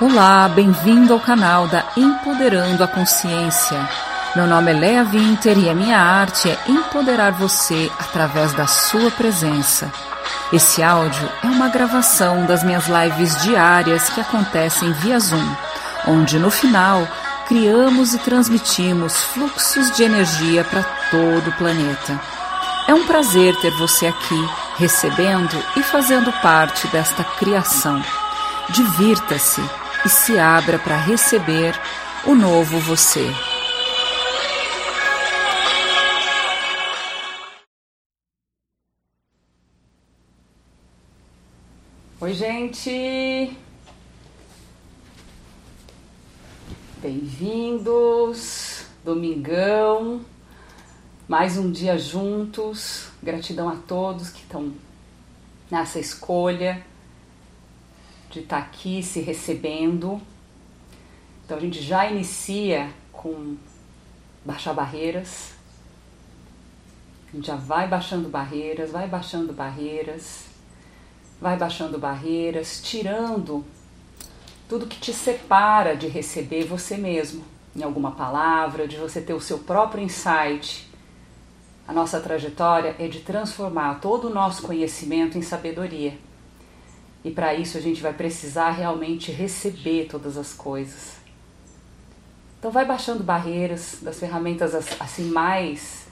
Olá, bem-vindo ao canal da Empoderando a Consciência. Meu nome é Lea Winter e a minha arte é empoderar você através da sua presença. Esse áudio é uma gravação das minhas lives diárias que acontecem via Zoom, onde no final criamos e transmitimos fluxos de energia para todo o planeta. É um prazer ter você aqui, recebendo e fazendo parte desta criação. Divirta-se e se abra para receber o novo você. Oi, gente! Bem-vindos! Domingão, mais um dia juntos. Gratidão a todos que estão nessa escolha de estar tá aqui se recebendo. Então a gente já inicia com baixar barreiras. A gente já vai baixando barreiras, vai baixando barreiras, vai baixando barreiras, tirando tudo que te separa de receber você mesmo, em alguma palavra, de você ter o seu próprio insight. A nossa trajetória é de transformar todo o nosso conhecimento em sabedoria. E para isso a gente vai precisar realmente receber todas as coisas. Então vai baixando barreiras das ferramentas assim mais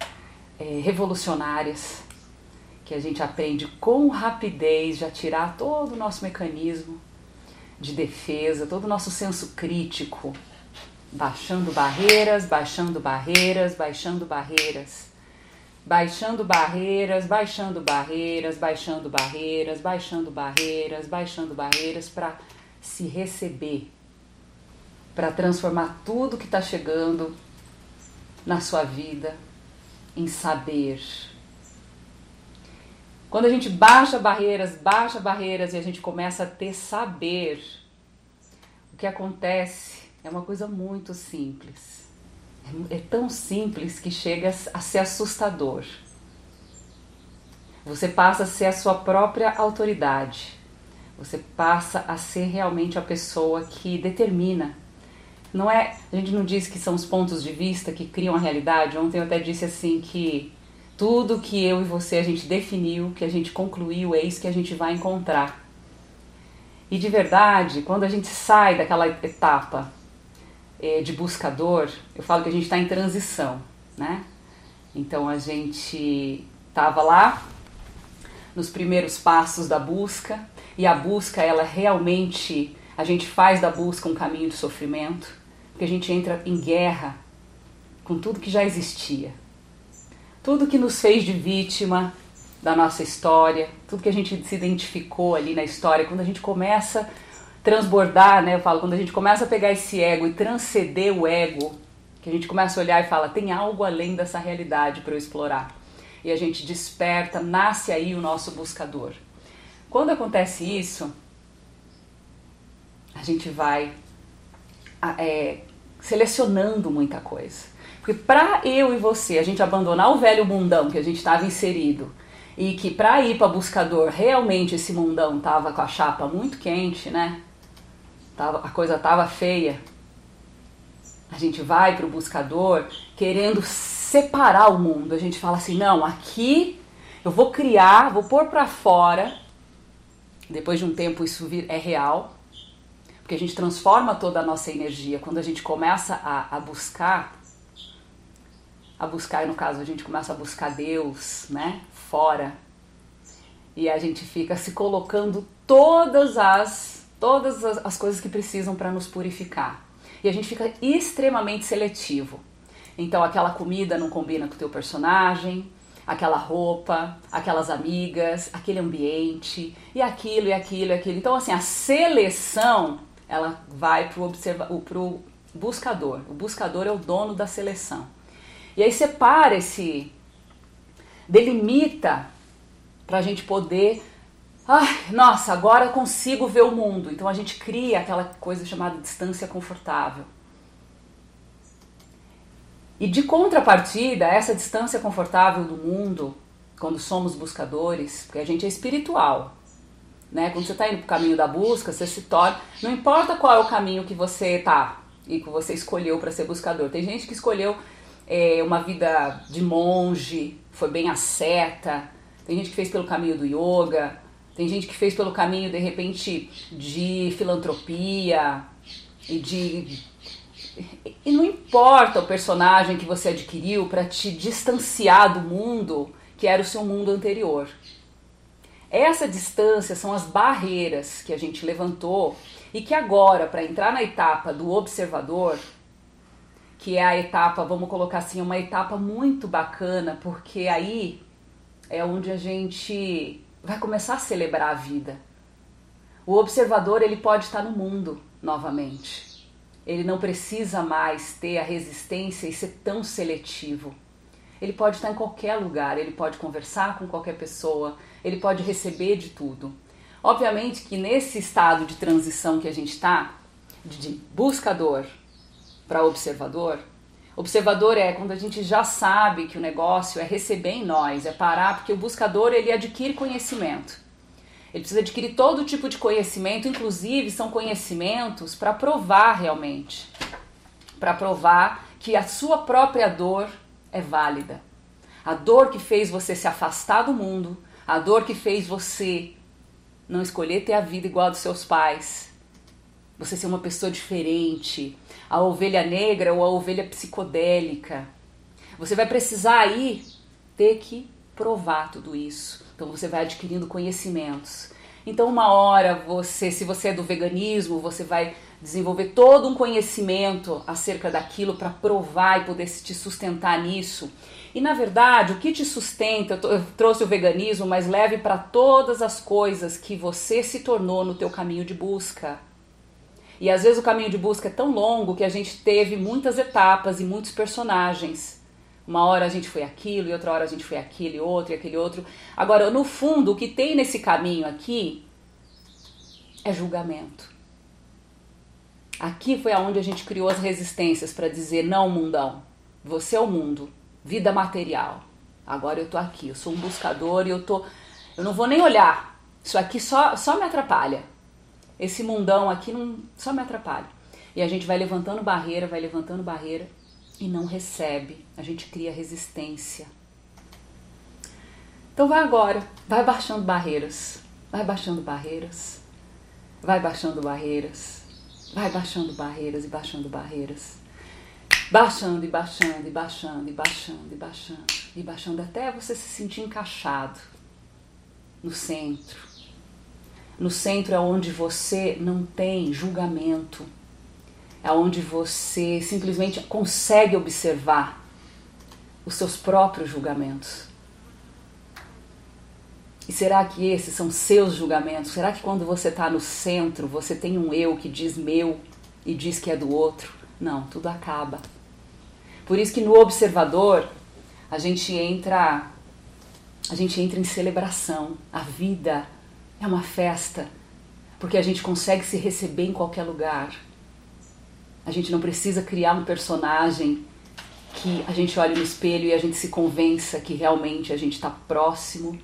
é, revolucionárias que a gente aprende com rapidez já tirar todo o nosso mecanismo de defesa, todo o nosso senso crítico, baixando barreiras, baixando barreiras, baixando barreiras baixando barreiras, baixando barreiras, baixando barreiras, baixando barreiras, baixando barreiras para se receber, para transformar tudo que está chegando na sua vida em saber. Quando a gente baixa barreiras, baixa barreiras e a gente começa a ter saber, o que acontece é uma coisa muito simples é tão simples que chega a ser assustador. Você passa a ser a sua própria autoridade. Você passa a ser realmente a pessoa que determina. Não é, a gente não diz que são os pontos de vista que criam a realidade. Ontem eu até disse assim que tudo que eu e você a gente definiu, que a gente concluiu, é isso que a gente vai encontrar. E de verdade, quando a gente sai daquela etapa é, de buscador, eu falo que a gente está em transição, né? Então a gente estava lá nos primeiros passos da busca e a busca ela realmente a gente faz da busca um caminho de sofrimento, porque a gente entra em guerra com tudo que já existia, tudo que nos fez de vítima da nossa história, tudo que a gente se identificou ali na história, quando a gente começa transbordar, né? Eu falo, quando a gente começa a pegar esse ego e transcender o ego, que a gente começa a olhar e fala, tem algo além dessa realidade para eu explorar. E a gente desperta, nasce aí o nosso buscador. Quando acontece isso, a gente vai é, selecionando muita coisa. Porque para eu e você, a gente abandonar o velho mundão que a gente estava inserido e que para ir para buscador realmente esse mundão tava com a chapa muito quente, né? Tava, a coisa tava feia, a gente vai para o buscador querendo separar o mundo. A gente fala assim: não, aqui eu vou criar, vou pôr para fora. Depois de um tempo isso é real, porque a gente transforma toda a nossa energia. Quando a gente começa a, a buscar, a buscar, no caso, a gente começa a buscar Deus, né, fora, e a gente fica se colocando todas as todas as, as coisas que precisam para nos purificar. E a gente fica extremamente seletivo. Então aquela comida não combina com o teu personagem, aquela roupa, aquelas amigas, aquele ambiente, e aquilo, e aquilo, e aquilo. Então assim, a seleção, ela vai pro, observa pro buscador. O buscador é o dono da seleção. E aí separa esse, delimita para a gente poder Ai, nossa, agora consigo ver o mundo. Então a gente cria aquela coisa chamada distância confortável. E de contrapartida, essa distância confortável do mundo, quando somos buscadores, porque a gente é espiritual, né? Quando você está indo para o caminho da busca, você se torna. Não importa qual é o caminho que você tá e que você escolheu para ser buscador. Tem gente que escolheu é, uma vida de monge, foi bem asceta. Tem gente que fez pelo caminho do yoga, tem gente que fez pelo caminho, de repente, de filantropia e de. E não importa o personagem que você adquiriu para te distanciar do mundo que era o seu mundo anterior. Essa distância são as barreiras que a gente levantou e que agora, para entrar na etapa do observador, que é a etapa, vamos colocar assim, é uma etapa muito bacana, porque aí é onde a gente vai começar a celebrar a vida. O observador ele pode estar no mundo novamente. Ele não precisa mais ter a resistência e ser tão seletivo. Ele pode estar em qualquer lugar, ele pode conversar com qualquer pessoa, ele pode receber de tudo. Obviamente que nesse estado de transição que a gente está, de buscador para observador, Observador é quando a gente já sabe que o negócio é receber em nós, é parar, porque o buscador ele adquire conhecimento. Ele precisa adquirir todo tipo de conhecimento, inclusive são conhecimentos para provar realmente, para provar que a sua própria dor é válida. A dor que fez você se afastar do mundo, a dor que fez você não escolher ter a vida igual a dos seus pais, você ser uma pessoa diferente, a ovelha negra ou a ovelha psicodélica. Você vai precisar aí ter que provar tudo isso. Então você vai adquirindo conhecimentos. Então uma hora você, se você é do veganismo, você vai desenvolver todo um conhecimento acerca daquilo para provar e poder te sustentar nisso. E na verdade, o que te sustenta, eu trouxe o veganismo, mas leve para todas as coisas que você se tornou no teu caminho de busca. E às vezes o caminho de busca é tão longo que a gente teve muitas etapas e muitos personagens. Uma hora a gente foi aquilo, e outra hora a gente foi aquele outro, e aquele outro. Agora, no fundo, o que tem nesse caminho aqui é julgamento. Aqui foi aonde a gente criou as resistências para dizer: não, mundão, você é o mundo, vida material. Agora eu tô aqui, eu sou um buscador e eu tô. Eu não vou nem olhar. Isso aqui só, só me atrapalha esse mundão aqui não só me atrapalha. E a gente vai levantando barreira, vai levantando barreira e não recebe. A gente cria resistência. Então vai agora, vai baixando barreiras, vai baixando barreiras, vai baixando barreiras, vai baixando barreiras e baixando barreiras. Baixando e baixando e baixando e baixando e baixando e baixando até você se sentir encaixado no centro no centro é onde você não tem julgamento, é onde você simplesmente consegue observar os seus próprios julgamentos. E será que esses são seus julgamentos? Será que quando você está no centro você tem um eu que diz meu e diz que é do outro? Não, tudo acaba. Por isso que no observador a gente entra a gente entra em celebração. A vida é uma festa, porque a gente consegue se receber em qualquer lugar. A gente não precisa criar um personagem que a gente olhe no espelho e a gente se convença que realmente a gente está próximo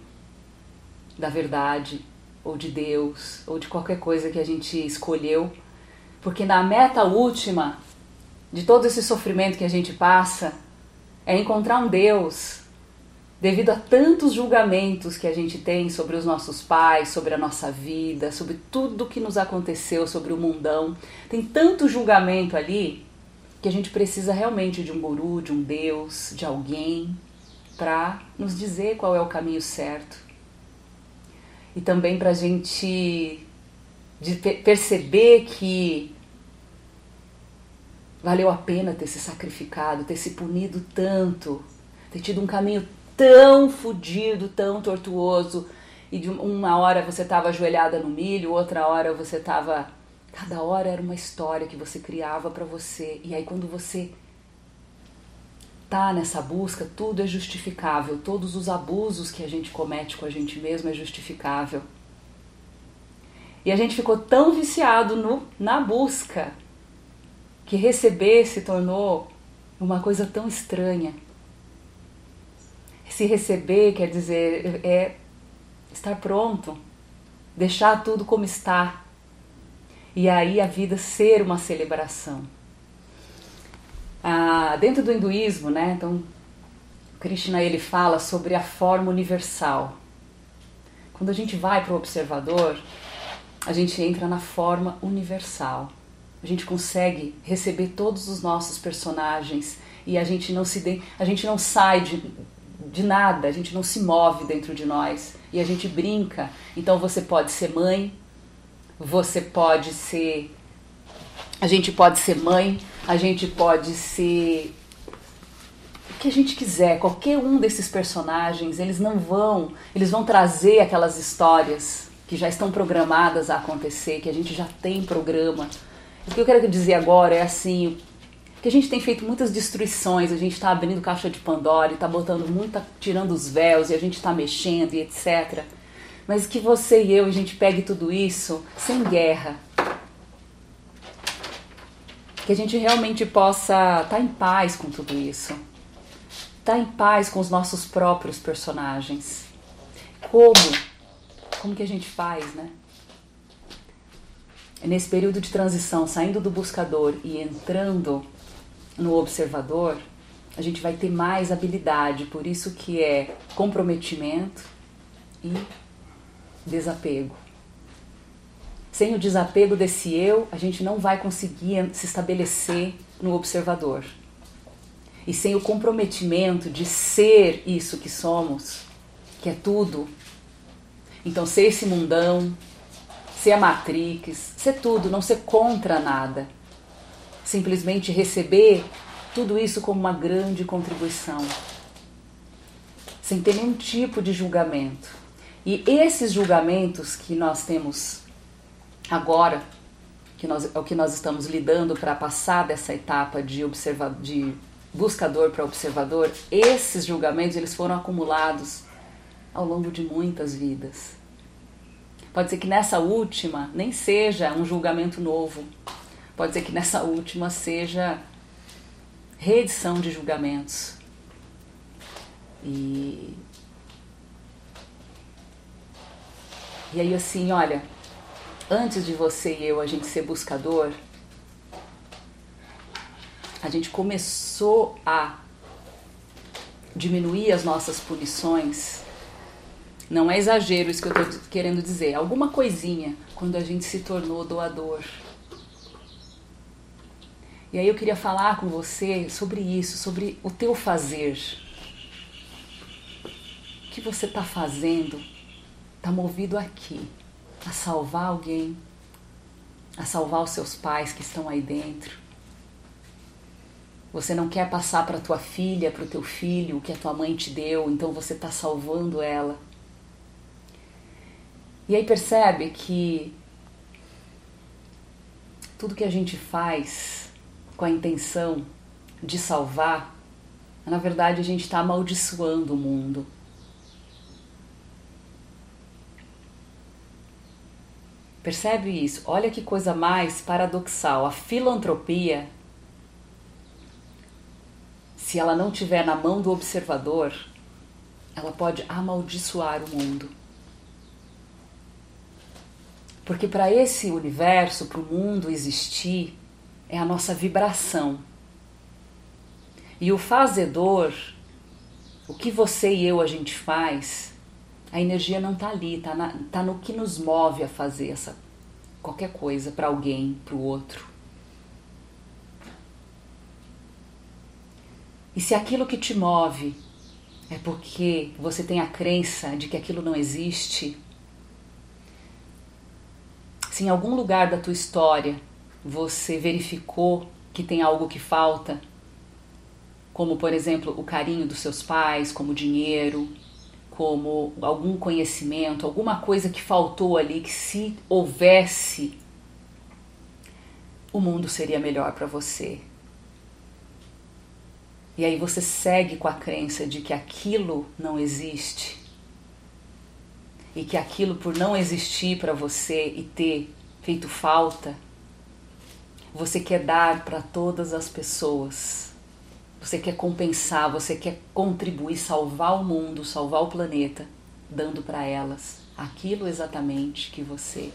da verdade, ou de Deus, ou de qualquer coisa que a gente escolheu, porque na meta última de todo esse sofrimento que a gente passa é encontrar um Deus devido a tantos julgamentos que a gente tem sobre os nossos pais, sobre a nossa vida, sobre tudo que nos aconteceu, sobre o mundão. Tem tanto julgamento ali que a gente precisa realmente de um guru, de um Deus, de alguém para nos dizer qual é o caminho certo. E também para a gente perceber que valeu a pena ter se sacrificado, ter se punido tanto, ter tido um caminho tão fudido, tão tortuoso, e de uma hora você estava ajoelhada no milho, outra hora você estava. Cada hora era uma história que você criava para você. E aí quando você tá nessa busca, tudo é justificável, todos os abusos que a gente comete com a gente mesmo é justificável. E a gente ficou tão viciado no, na busca que receber se tornou uma coisa tão estranha se receber quer dizer é, é estar pronto, deixar tudo como está. E aí a vida ser uma celebração. Ah, dentro do hinduísmo, né? Então, Krishna ele fala sobre a forma universal. Quando a gente vai para o observador, a gente entra na forma universal. A gente consegue receber todos os nossos personagens e a gente não se de, a gente não sai de, de nada, a gente não se move dentro de nós e a gente brinca. Então você pode ser mãe, você pode ser a gente pode ser mãe, a gente pode ser o que a gente quiser, qualquer um desses personagens, eles não vão, eles vão trazer aquelas histórias que já estão programadas a acontecer, que a gente já tem programa. O que eu quero dizer agora é assim, que a gente tem feito muitas destruições, a gente está abrindo caixa de Pandora está botando muita, tirando os véus e a gente está mexendo e etc. Mas que você e eu, a gente pegue tudo isso sem guerra. Que a gente realmente possa estar tá em paz com tudo isso. Estar tá em paz com os nossos próprios personagens. Como? Como que a gente faz, né? Nesse período de transição, saindo do buscador e entrando no observador, a gente vai ter mais habilidade, por isso que é comprometimento e desapego. Sem o desapego desse eu, a gente não vai conseguir se estabelecer no observador. E sem o comprometimento de ser isso que somos, que é tudo, então ser esse mundão, ser a Matrix, ser tudo, não ser contra nada simplesmente receber tudo isso como uma grande contribuição, sem ter nenhum tipo de julgamento. E esses julgamentos que nós temos agora, que nós, é o que nós estamos lidando para passar dessa etapa de, observa, de buscador para observador, esses julgamentos eles foram acumulados ao longo de muitas vidas. Pode ser que nessa última nem seja um julgamento novo, Pode ser que nessa última seja reedição de julgamentos. E, e aí, assim, olha, antes de você e eu a gente ser buscador, a gente começou a diminuir as nossas punições. Não é exagero isso que eu estou querendo dizer. Alguma coisinha quando a gente se tornou doador. E aí eu queria falar com você sobre isso, sobre o teu fazer. O que você está fazendo está movido aqui a salvar alguém, a salvar os seus pais que estão aí dentro. Você não quer passar para tua filha, para o teu filho o que a tua mãe te deu, então você está salvando ela. E aí percebe que tudo que a gente faz com a intenção de salvar, na verdade a gente está amaldiçoando o mundo. Percebe isso? Olha que coisa mais paradoxal. A filantropia, se ela não tiver na mão do observador, ela pode amaldiçoar o mundo. Porque para esse universo, para o mundo existir, é a nossa vibração. E o fazedor, o que você e eu a gente faz, a energia não está ali, está tá no que nos move a fazer essa qualquer coisa para alguém, para o outro. E se aquilo que te move é porque você tem a crença de que aquilo não existe, se em algum lugar da tua história você verificou que tem algo que falta, como por exemplo o carinho dos seus pais, como dinheiro, como algum conhecimento, alguma coisa que faltou ali que se houvesse o mundo seria melhor para você. E aí você segue com a crença de que aquilo não existe. E que aquilo por não existir para você e ter feito falta, você quer dar para todas as pessoas. Você quer compensar, você quer contribuir, salvar o mundo, salvar o planeta, dando para elas. aquilo exatamente que você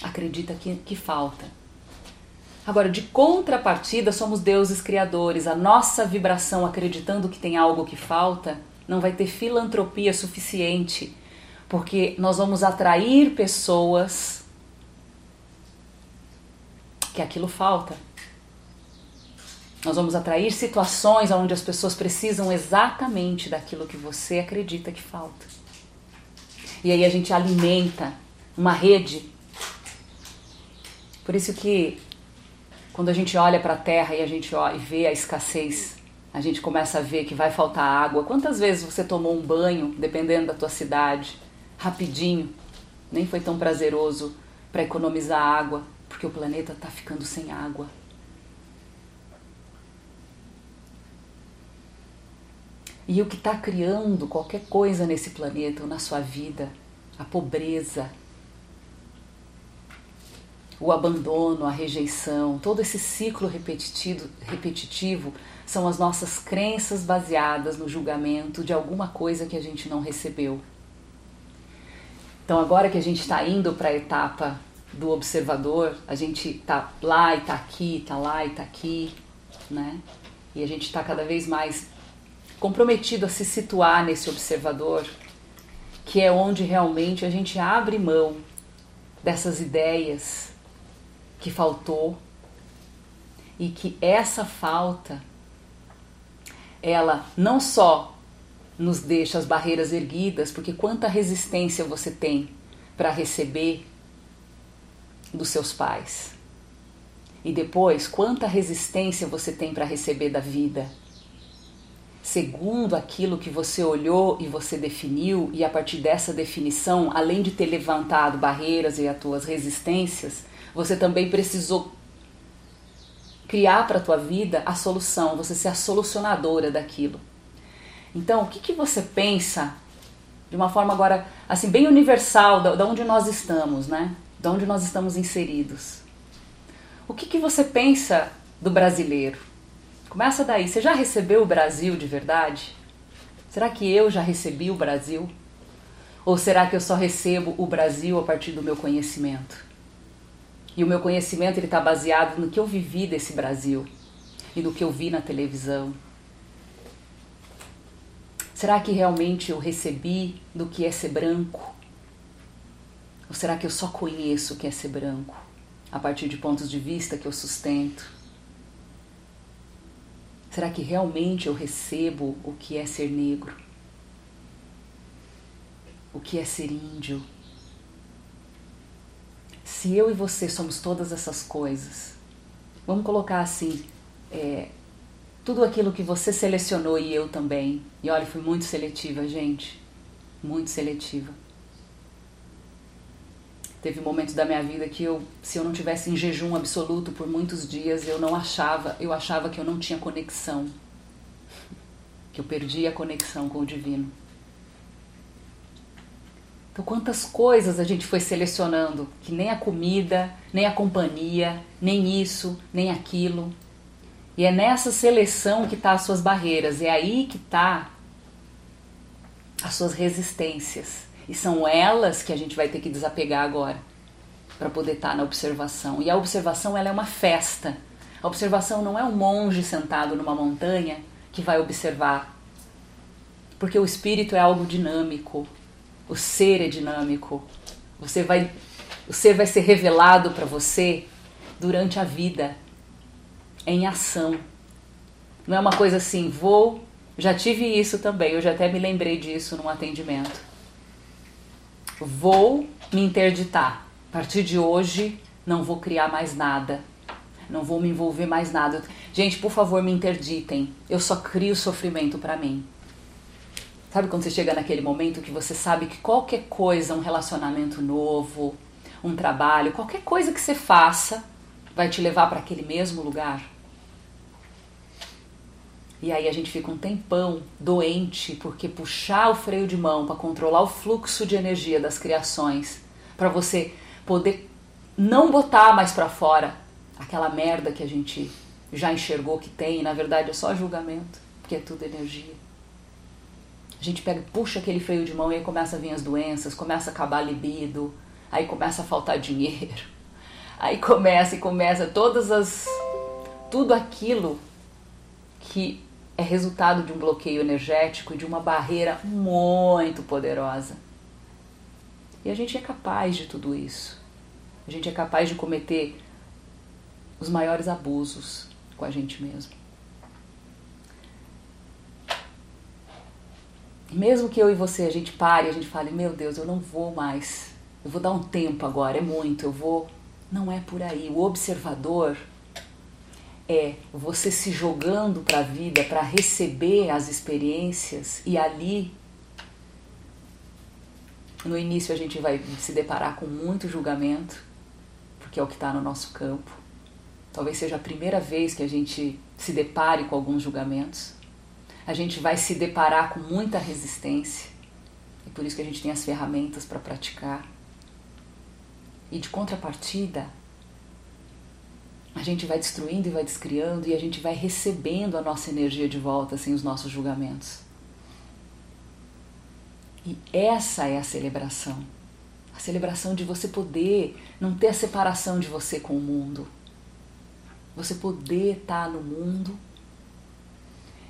acredita que, que falta. Agora, de contrapartida, somos deuses criadores. A nossa vibração acreditando que tem algo que falta não vai ter filantropia suficiente, porque nós vamos atrair pessoas que aquilo falta. Nós vamos atrair situações onde as pessoas precisam exatamente daquilo que você acredita que falta. E aí a gente alimenta uma rede. Por isso que quando a gente olha para a terra e a gente ó, e vê a escassez, a gente começa a ver que vai faltar água. Quantas vezes você tomou um banho, dependendo da tua cidade, rapidinho, nem foi tão prazeroso para economizar água, porque o planeta está ficando sem água. E o que está criando qualquer coisa nesse planeta ou na sua vida, a pobreza, o abandono, a rejeição, todo esse ciclo repetitivo, repetitivo são as nossas crenças baseadas no julgamento de alguma coisa que a gente não recebeu. Então, agora que a gente está indo para a etapa do observador, a gente está lá e está aqui, está lá e está aqui, né? E a gente está cada vez mais comprometido a se situar nesse observador, que é onde realmente a gente abre mão dessas ideias que faltou e que essa falta ela não só nos deixa as barreiras erguidas, porque quanta resistência você tem para receber dos seus pais. E depois, quanta resistência você tem para receber da vida segundo aquilo que você olhou e você definiu, e a partir dessa definição, além de ter levantado barreiras e as tuas resistências, você também precisou criar para a tua vida a solução, você ser a solucionadora daquilo. Então, o que, que você pensa de uma forma agora assim bem universal da, da onde nós estamos, né? Da onde nós estamos inseridos. O que, que você pensa do brasileiro? Começa daí. Você já recebeu o Brasil de verdade? Será que eu já recebi o Brasil? Ou será que eu só recebo o Brasil a partir do meu conhecimento? E o meu conhecimento está baseado no que eu vivi desse Brasil e no que eu vi na televisão. Será que realmente eu recebi do que é ser branco? Ou será que eu só conheço o que é ser branco a partir de pontos de vista que eu sustento? Será que realmente eu recebo o que é ser negro? O que é ser índio? Se eu e você somos todas essas coisas, vamos colocar assim: é, tudo aquilo que você selecionou e eu também. E olha, fui muito seletiva, gente. Muito seletiva. Teve momentos da minha vida que eu, se eu não tivesse em jejum absoluto por muitos dias, eu não achava, eu achava que eu não tinha conexão, que eu perdi a conexão com o divino. Então, quantas coisas a gente foi selecionando que nem a comida, nem a companhia, nem isso, nem aquilo. E é nessa seleção que tá as suas barreiras, é aí que tá as suas resistências. E são elas que a gente vai ter que desapegar agora para poder estar tá na observação. E a observação ela é uma festa. A observação não é um monge sentado numa montanha que vai observar. Porque o espírito é algo dinâmico. O ser é dinâmico. Você vai o ser vai ser revelado para você durante a vida em ação. Não é uma coisa assim, vou, já tive isso também, eu já até me lembrei disso num atendimento vou me interditar. A partir de hoje, não vou criar mais nada. Não vou me envolver mais nada. Gente, por favor, me interditem. Eu só crio sofrimento para mim. Sabe quando você chega naquele momento que você sabe que qualquer coisa, um relacionamento novo, um trabalho, qualquer coisa que você faça, vai te levar para aquele mesmo lugar? E aí a gente fica um tempão doente porque puxar o freio de mão para controlar o fluxo de energia das criações, para você poder não botar mais para fora aquela merda que a gente já enxergou que tem, e na verdade é só julgamento, porque é tudo energia. A gente pega, puxa aquele freio de mão e aí começa a vir as doenças, começa a acabar a libido, aí começa a faltar dinheiro. Aí começa e começa todas as tudo aquilo que é resultado de um bloqueio energético e de uma barreira muito poderosa. E a gente é capaz de tudo isso. A gente é capaz de cometer os maiores abusos com a gente mesmo. Mesmo que eu e você a gente pare, a gente fale, meu Deus, eu não vou mais. Eu vou dar um tempo agora, é muito, eu vou. Não é por aí. O observador é você se jogando para a vida para receber as experiências e ali no início a gente vai se deparar com muito julgamento, porque é o que está no nosso campo. Talvez seja a primeira vez que a gente se depare com alguns julgamentos. A gente vai se deparar com muita resistência, e por isso que a gente tem as ferramentas para praticar. E de contrapartida, a gente vai destruindo e vai descriando e a gente vai recebendo a nossa energia de volta sem os nossos julgamentos. E essa é a celebração. A celebração de você poder não ter a separação de você com o mundo. Você poder estar no mundo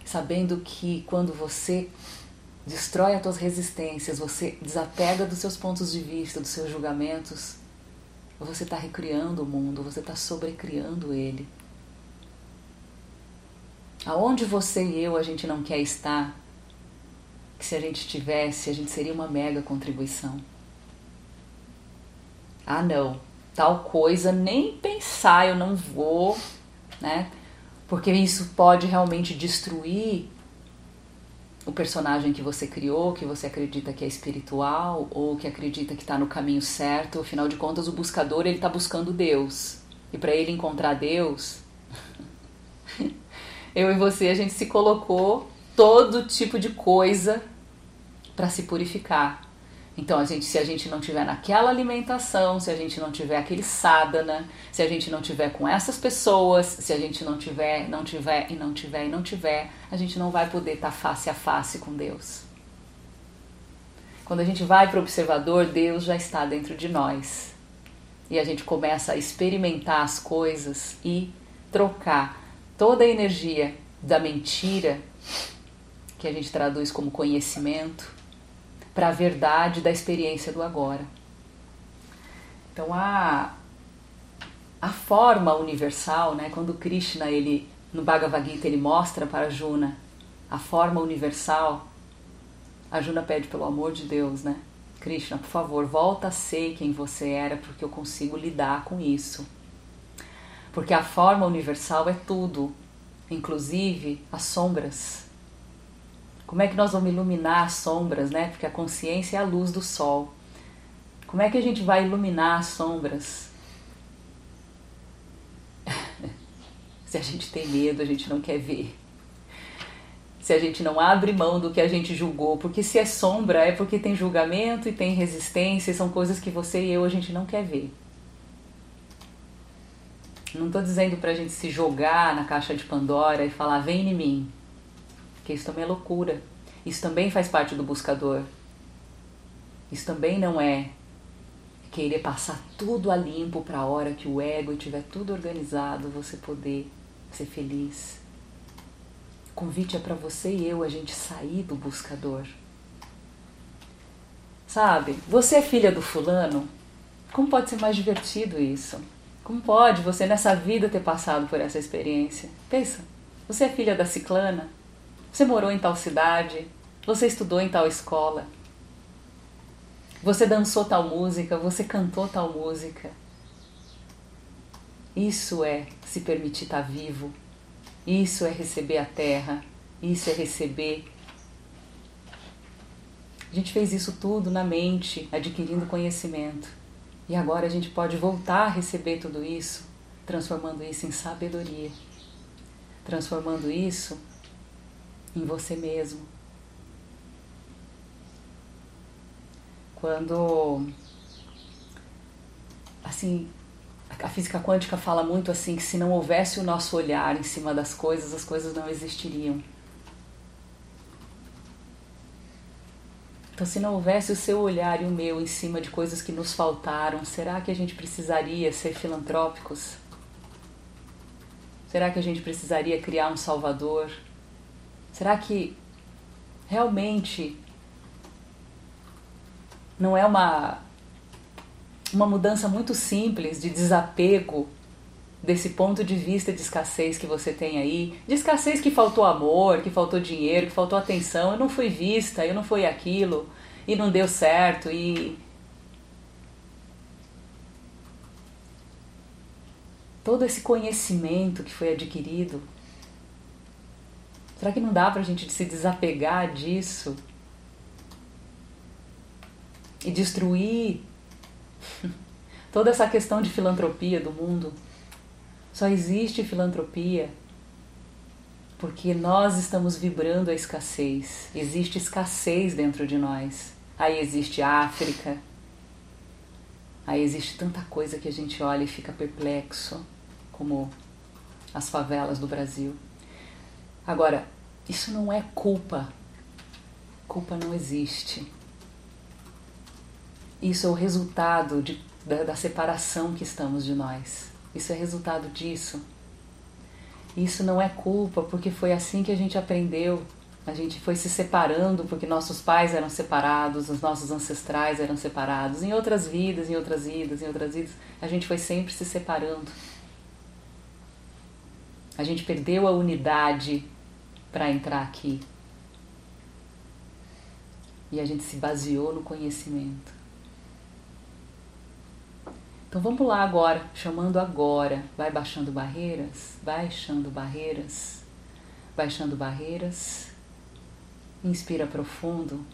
sabendo que quando você destrói as tuas resistências, você desapega dos seus pontos de vista, dos seus julgamentos, você está recriando o mundo, você está sobrecriando ele. Aonde você e eu a gente não quer estar, que se a gente tivesse, a gente seria uma mega contribuição. Ah, não, tal coisa nem pensar, eu não vou, né? Porque isso pode realmente destruir o personagem que você criou, que você acredita que é espiritual ou que acredita que está no caminho certo. Afinal de contas, o buscador ele está buscando Deus e para ele encontrar Deus, eu e você a gente se colocou todo tipo de coisa para se purificar. Então, a gente, se a gente não tiver naquela alimentação, se a gente não tiver aquele sadhana, se a gente não tiver com essas pessoas, se a gente não tiver, não tiver e não tiver e não tiver, a gente não vai poder estar face a face com Deus. Quando a gente vai para o observador, Deus já está dentro de nós. E a gente começa a experimentar as coisas e trocar toda a energia da mentira, que a gente traduz como conhecimento, para a verdade da experiência do agora. Então a a forma universal, né, quando Krishna ele no Bhagavad Gita ele mostra para Juna a forma universal, a Juna pede pelo amor de Deus, né? Krishna, por favor, volta a ser quem você era, porque eu consigo lidar com isso. Porque a forma universal é tudo, inclusive as sombras. Como é que nós vamos iluminar as sombras, né? Porque a consciência é a luz do sol. Como é que a gente vai iluminar as sombras? Se a gente tem medo, a gente não quer ver. Se a gente não abre mão do que a gente julgou, porque se é sombra é porque tem julgamento e tem resistência, e são coisas que você e eu a gente não quer ver. Não estou dizendo para a gente se jogar na caixa de Pandora e falar vem em mim porque isso também é loucura. Isso também faz parte do buscador. Isso também não é querer passar tudo a limpo para a hora que o ego estiver tudo organizado, você poder ser feliz. O convite é para você e eu a gente sair do buscador. Sabe? Você é filha do fulano? Como pode ser mais divertido isso? Como pode você nessa vida ter passado por essa experiência? Pensa, você é filha da ciclana? Você morou em tal cidade? Você estudou em tal escola? Você dançou tal música? Você cantou tal música? Isso é se permitir estar vivo. Isso é receber a terra. Isso é receber. A gente fez isso tudo na mente, adquirindo conhecimento. E agora a gente pode voltar a receber tudo isso, transformando isso em sabedoria, transformando isso em você mesmo. Quando assim, a física quântica fala muito assim que se não houvesse o nosso olhar em cima das coisas, as coisas não existiriam. Então, se não houvesse o seu olhar e o meu em cima de coisas que nos faltaram, será que a gente precisaria ser filantrópicos? Será que a gente precisaria criar um Salvador? Será que realmente não é uma, uma mudança muito simples de desapego desse ponto de vista de escassez que você tem aí, de escassez que faltou amor, que faltou dinheiro, que faltou atenção, eu não fui vista, eu não fui aquilo, e não deu certo, e. Todo esse conhecimento que foi adquirido, será que não dá para a gente se desapegar disso e destruir toda essa questão de filantropia do mundo? Só existe filantropia porque nós estamos vibrando a escassez. Existe escassez dentro de nós. Aí existe África. Aí existe tanta coisa que a gente olha e fica perplexo, como as favelas do Brasil. Agora, isso não é culpa. Culpa não existe. Isso é o resultado de, da, da separação que estamos de nós. Isso é resultado disso. Isso não é culpa, porque foi assim que a gente aprendeu. A gente foi se separando porque nossos pais eram separados, os nossos ancestrais eram separados. Em outras vidas, em outras vidas, em outras vidas, a gente foi sempre se separando. A gente perdeu a unidade para entrar aqui. E a gente se baseou no conhecimento. Então vamos lá agora, chamando agora. Vai baixando barreiras, baixando barreiras, baixando barreiras. Inspira profundo,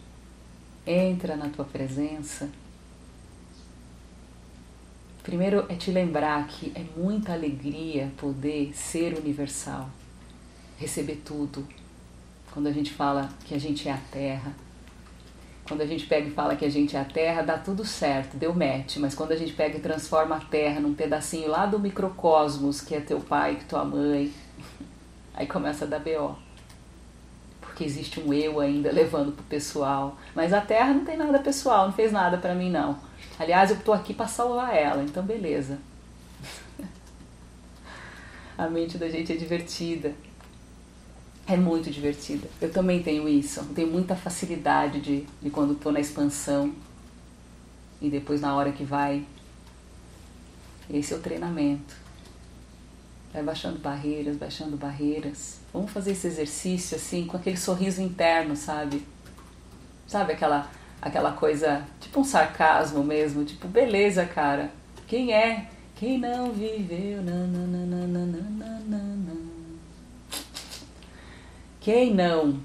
entra na tua presença. Primeiro é te lembrar que é muita alegria poder ser universal, receber tudo. Quando a gente fala que a gente é a Terra, quando a gente pega e fala que a gente é a Terra, dá tudo certo, deu match. Mas quando a gente pega e transforma a Terra num pedacinho lá do microcosmos, que é teu pai, que tua mãe, aí começa a dar BO. Porque existe um eu ainda levando pro pessoal. Mas a Terra não tem nada pessoal, não fez nada para mim não. Aliás, eu tô aqui para salvar ela, então beleza. a mente da gente é divertida. É muito divertida. Eu também tenho isso. Tenho muita facilidade de, de quando estou na expansão e depois na hora que vai. Esse é o treinamento. Vai baixando barreiras, baixando barreiras. Vamos fazer esse exercício assim, com aquele sorriso interno, sabe? Sabe aquela, aquela coisa, tipo um sarcasmo mesmo, tipo, beleza, cara. Quem é? Quem não viveu? Nananana. Quem não?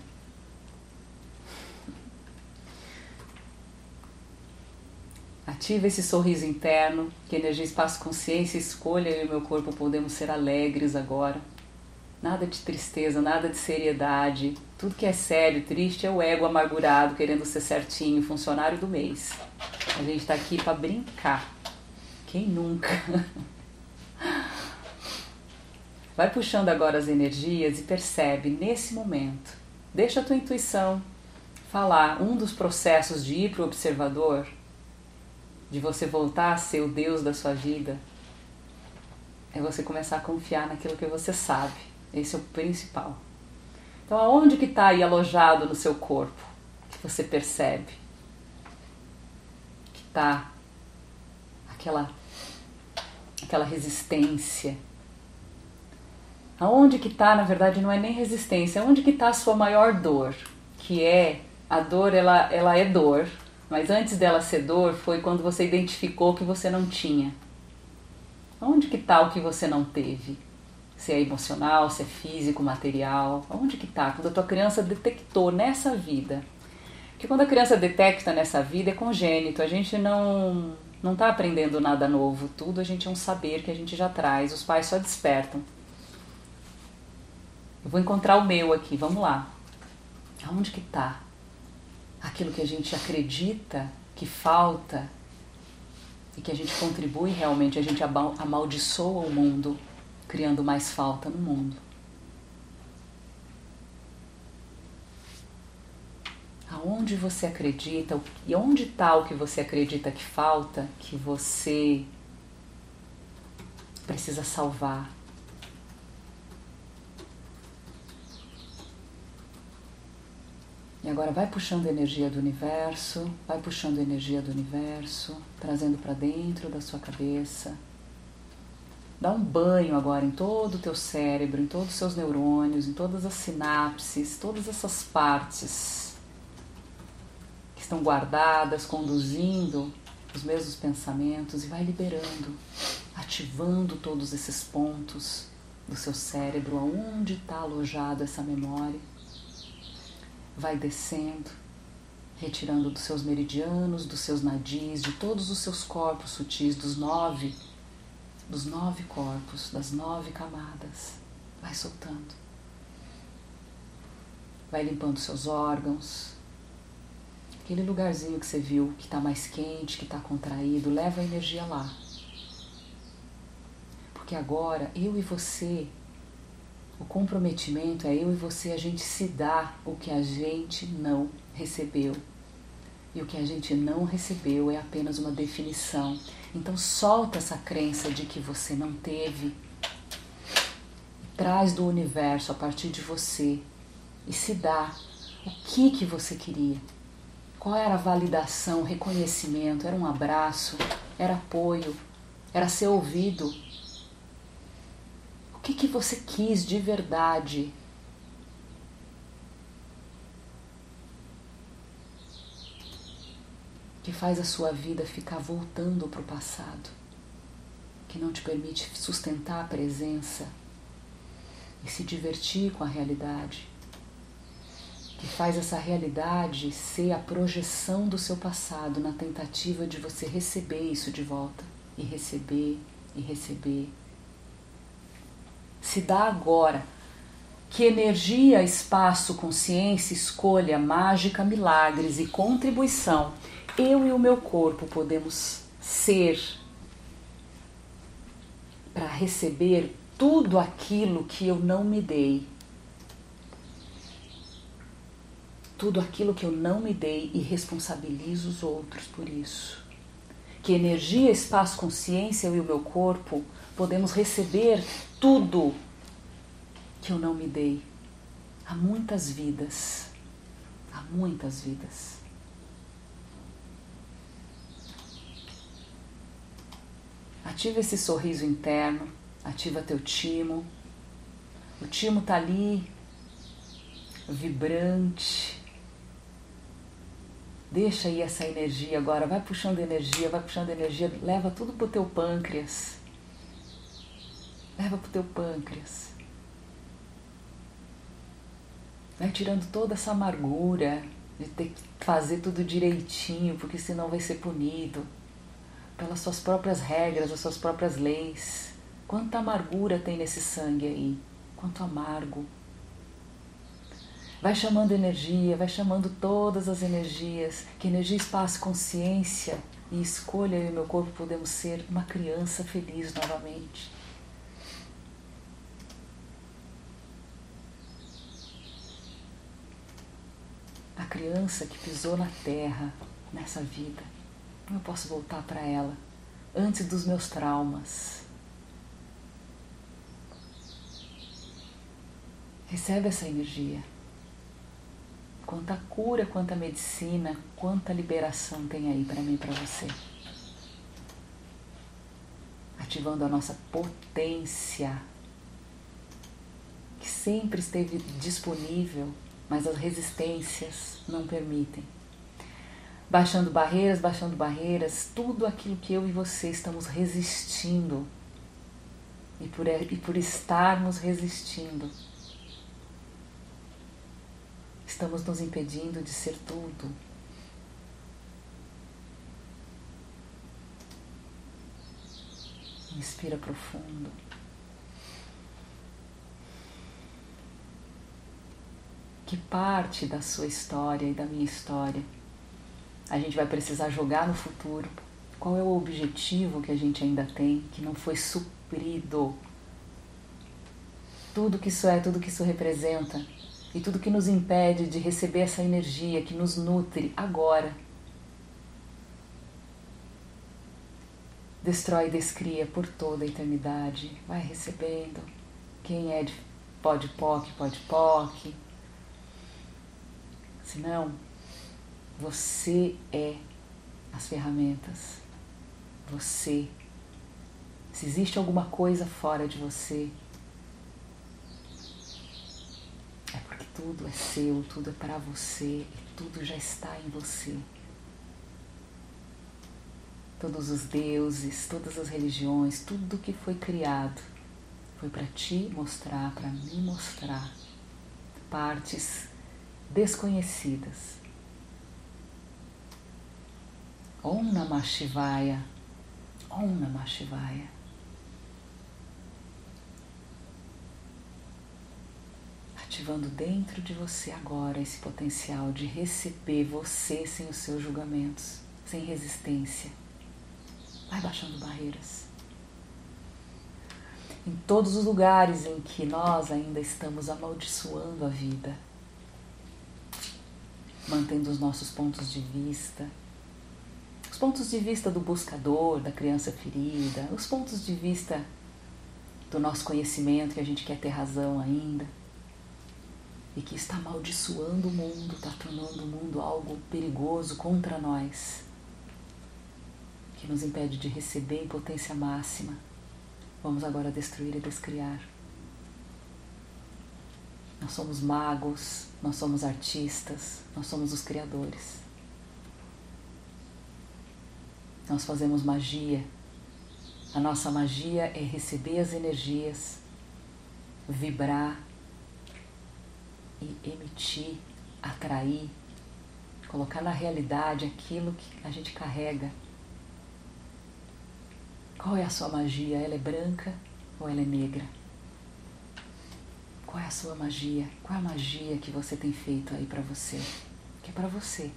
Ativa esse sorriso interno, que energia, espaço, consciência, escolha eu e meu corpo podemos ser alegres agora. Nada de tristeza, nada de seriedade. Tudo que é sério, triste é o ego amargurado querendo ser certinho, funcionário do mês. A gente está aqui para brincar. Quem nunca? Vai puxando agora as energias e percebe nesse momento. Deixa a tua intuição falar. Um dos processos de ir para o observador, de você voltar a ser o Deus da sua vida, é você começar a confiar naquilo que você sabe. Esse é o principal. Então, aonde que está aí alojado no seu corpo que você percebe que está aquela aquela resistência Aonde que está, na verdade, não é nem resistência, aonde que está a sua maior dor? Que é, a dor, ela, ela é dor, mas antes dela ser dor foi quando você identificou que você não tinha. Onde que está o que você não teve? Se é emocional, se é físico, material, onde que está? Quando a tua criança detectou nessa vida. Porque quando a criança detecta nessa vida é congênito, a gente não não está aprendendo nada novo, tudo a gente é um saber que a gente já traz, os pais só despertam. Eu vou encontrar o meu aqui, vamos lá. Aonde que está? Aquilo que a gente acredita que falta e que a gente contribui realmente, a gente amaldiçoa o mundo, criando mais falta no mundo. aonde você acredita e onde está o que você acredita que falta, que você precisa salvar. E agora vai puxando energia do universo, vai puxando energia do universo, trazendo para dentro da sua cabeça. Dá um banho agora em todo o teu cérebro, em todos os seus neurônios, em todas as sinapses, todas essas partes que estão guardadas, conduzindo os mesmos pensamentos e vai liberando, ativando todos esses pontos do seu cérebro, aonde está alojada essa memória vai descendo, retirando dos seus meridianos, dos seus nadis, de todos os seus corpos sutis, dos nove, dos nove corpos, das nove camadas. Vai soltando. Vai limpando seus órgãos. Aquele lugarzinho que você viu que está mais quente, que está contraído, leva a energia lá. Porque agora eu e você o comprometimento é eu e você, a gente se dá o que a gente não recebeu. E o que a gente não recebeu é apenas uma definição. Então solta essa crença de que você não teve. Traz do universo a partir de você e se dá o que que você queria. Qual era a validação, reconhecimento? Era um abraço? Era apoio? Era ser ouvido? O que, que você quis de verdade? Que faz a sua vida ficar voltando para o passado, que não te permite sustentar a presença e se divertir com a realidade, que faz essa realidade ser a projeção do seu passado na tentativa de você receber isso de volta e receber e receber se dá agora. Que energia, espaço, consciência, escolha, mágica, milagres e contribuição eu e o meu corpo podemos ser para receber tudo aquilo que eu não me dei. Tudo aquilo que eu não me dei e responsabilizo os outros por isso. Que energia, espaço, consciência eu e o meu corpo podemos receber tudo que eu não me dei. Há muitas vidas, há muitas vidas. Ativa esse sorriso interno, ativa teu timo. O timo tá ali, vibrante. Deixa aí essa energia agora, vai puxando energia, vai puxando energia, leva tudo pro teu pâncreas. Leva para o teu pâncreas. Vai tirando toda essa amargura de ter que fazer tudo direitinho, porque senão vai ser punido pelas suas próprias regras, as suas próprias leis. Quanta amargura tem nesse sangue aí, quanto amargo. Vai chamando energia, vai chamando todas as energias, que energia, espaço, consciência e escolha eu e meu corpo podemos ser uma criança feliz novamente. a criança que pisou na terra nessa vida. Como eu posso voltar para ela antes dos meus traumas? Recebe essa energia. Quanta cura, quanta medicina, quanta liberação tem aí para mim e para você. Ativando a nossa potência, que sempre esteve disponível mas as resistências não permitem. Baixando barreiras, baixando barreiras, tudo aquilo que eu e você estamos resistindo. E por, e por estarmos resistindo, estamos nos impedindo de ser tudo. Inspira profundo. que parte da sua história e da minha história a gente vai precisar jogar no futuro? Qual é o objetivo que a gente ainda tem que não foi suprido? Tudo que isso é, tudo que isso representa, e tudo que nos impede de receber essa energia que nos nutre agora. Destrói e descria por toda a eternidade. Vai recebendo. Quem é de pode poc, pode poc. Se não, você é as ferramentas. Você. Se existe alguma coisa fora de você, é porque tudo é seu, tudo é para você e tudo já está em você. Todos os deuses, todas as religiões, tudo que foi criado foi para te mostrar, para me mostrar partes desconhecidas. Om Namah Shivaya, Om Namah Shivaya. Ativando dentro de você agora esse potencial de receber você sem os seus julgamentos, sem resistência. Vai baixando barreiras em todos os lugares em que nós ainda estamos amaldiçoando a vida, mantendo os nossos pontos de vista, os pontos de vista do buscador, da criança ferida, os pontos de vista do nosso conhecimento que a gente quer ter razão ainda e que está amaldiçoando o mundo, está tornando o mundo algo perigoso contra nós, que nos impede de receber em potência máxima Vamos agora destruir e descriar. Nós somos magos, nós somos artistas, nós somos os criadores. Nós fazemos magia. A nossa magia é receber as energias, vibrar e emitir, atrair, colocar na realidade aquilo que a gente carrega qual é a sua magia? Ela é branca ou ela é negra? Qual é a sua magia? Qual é a magia que você tem feito aí para você? Que é para você.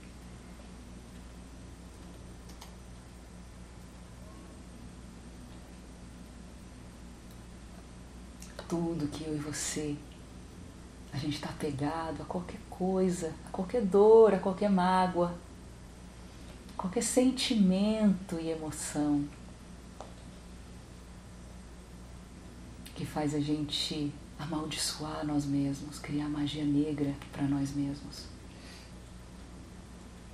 Tudo que eu e você a gente está apegado a qualquer coisa, a qualquer dor, a qualquer mágoa, qualquer sentimento e emoção que faz a gente amaldiçoar nós mesmos, criar magia negra para nós mesmos.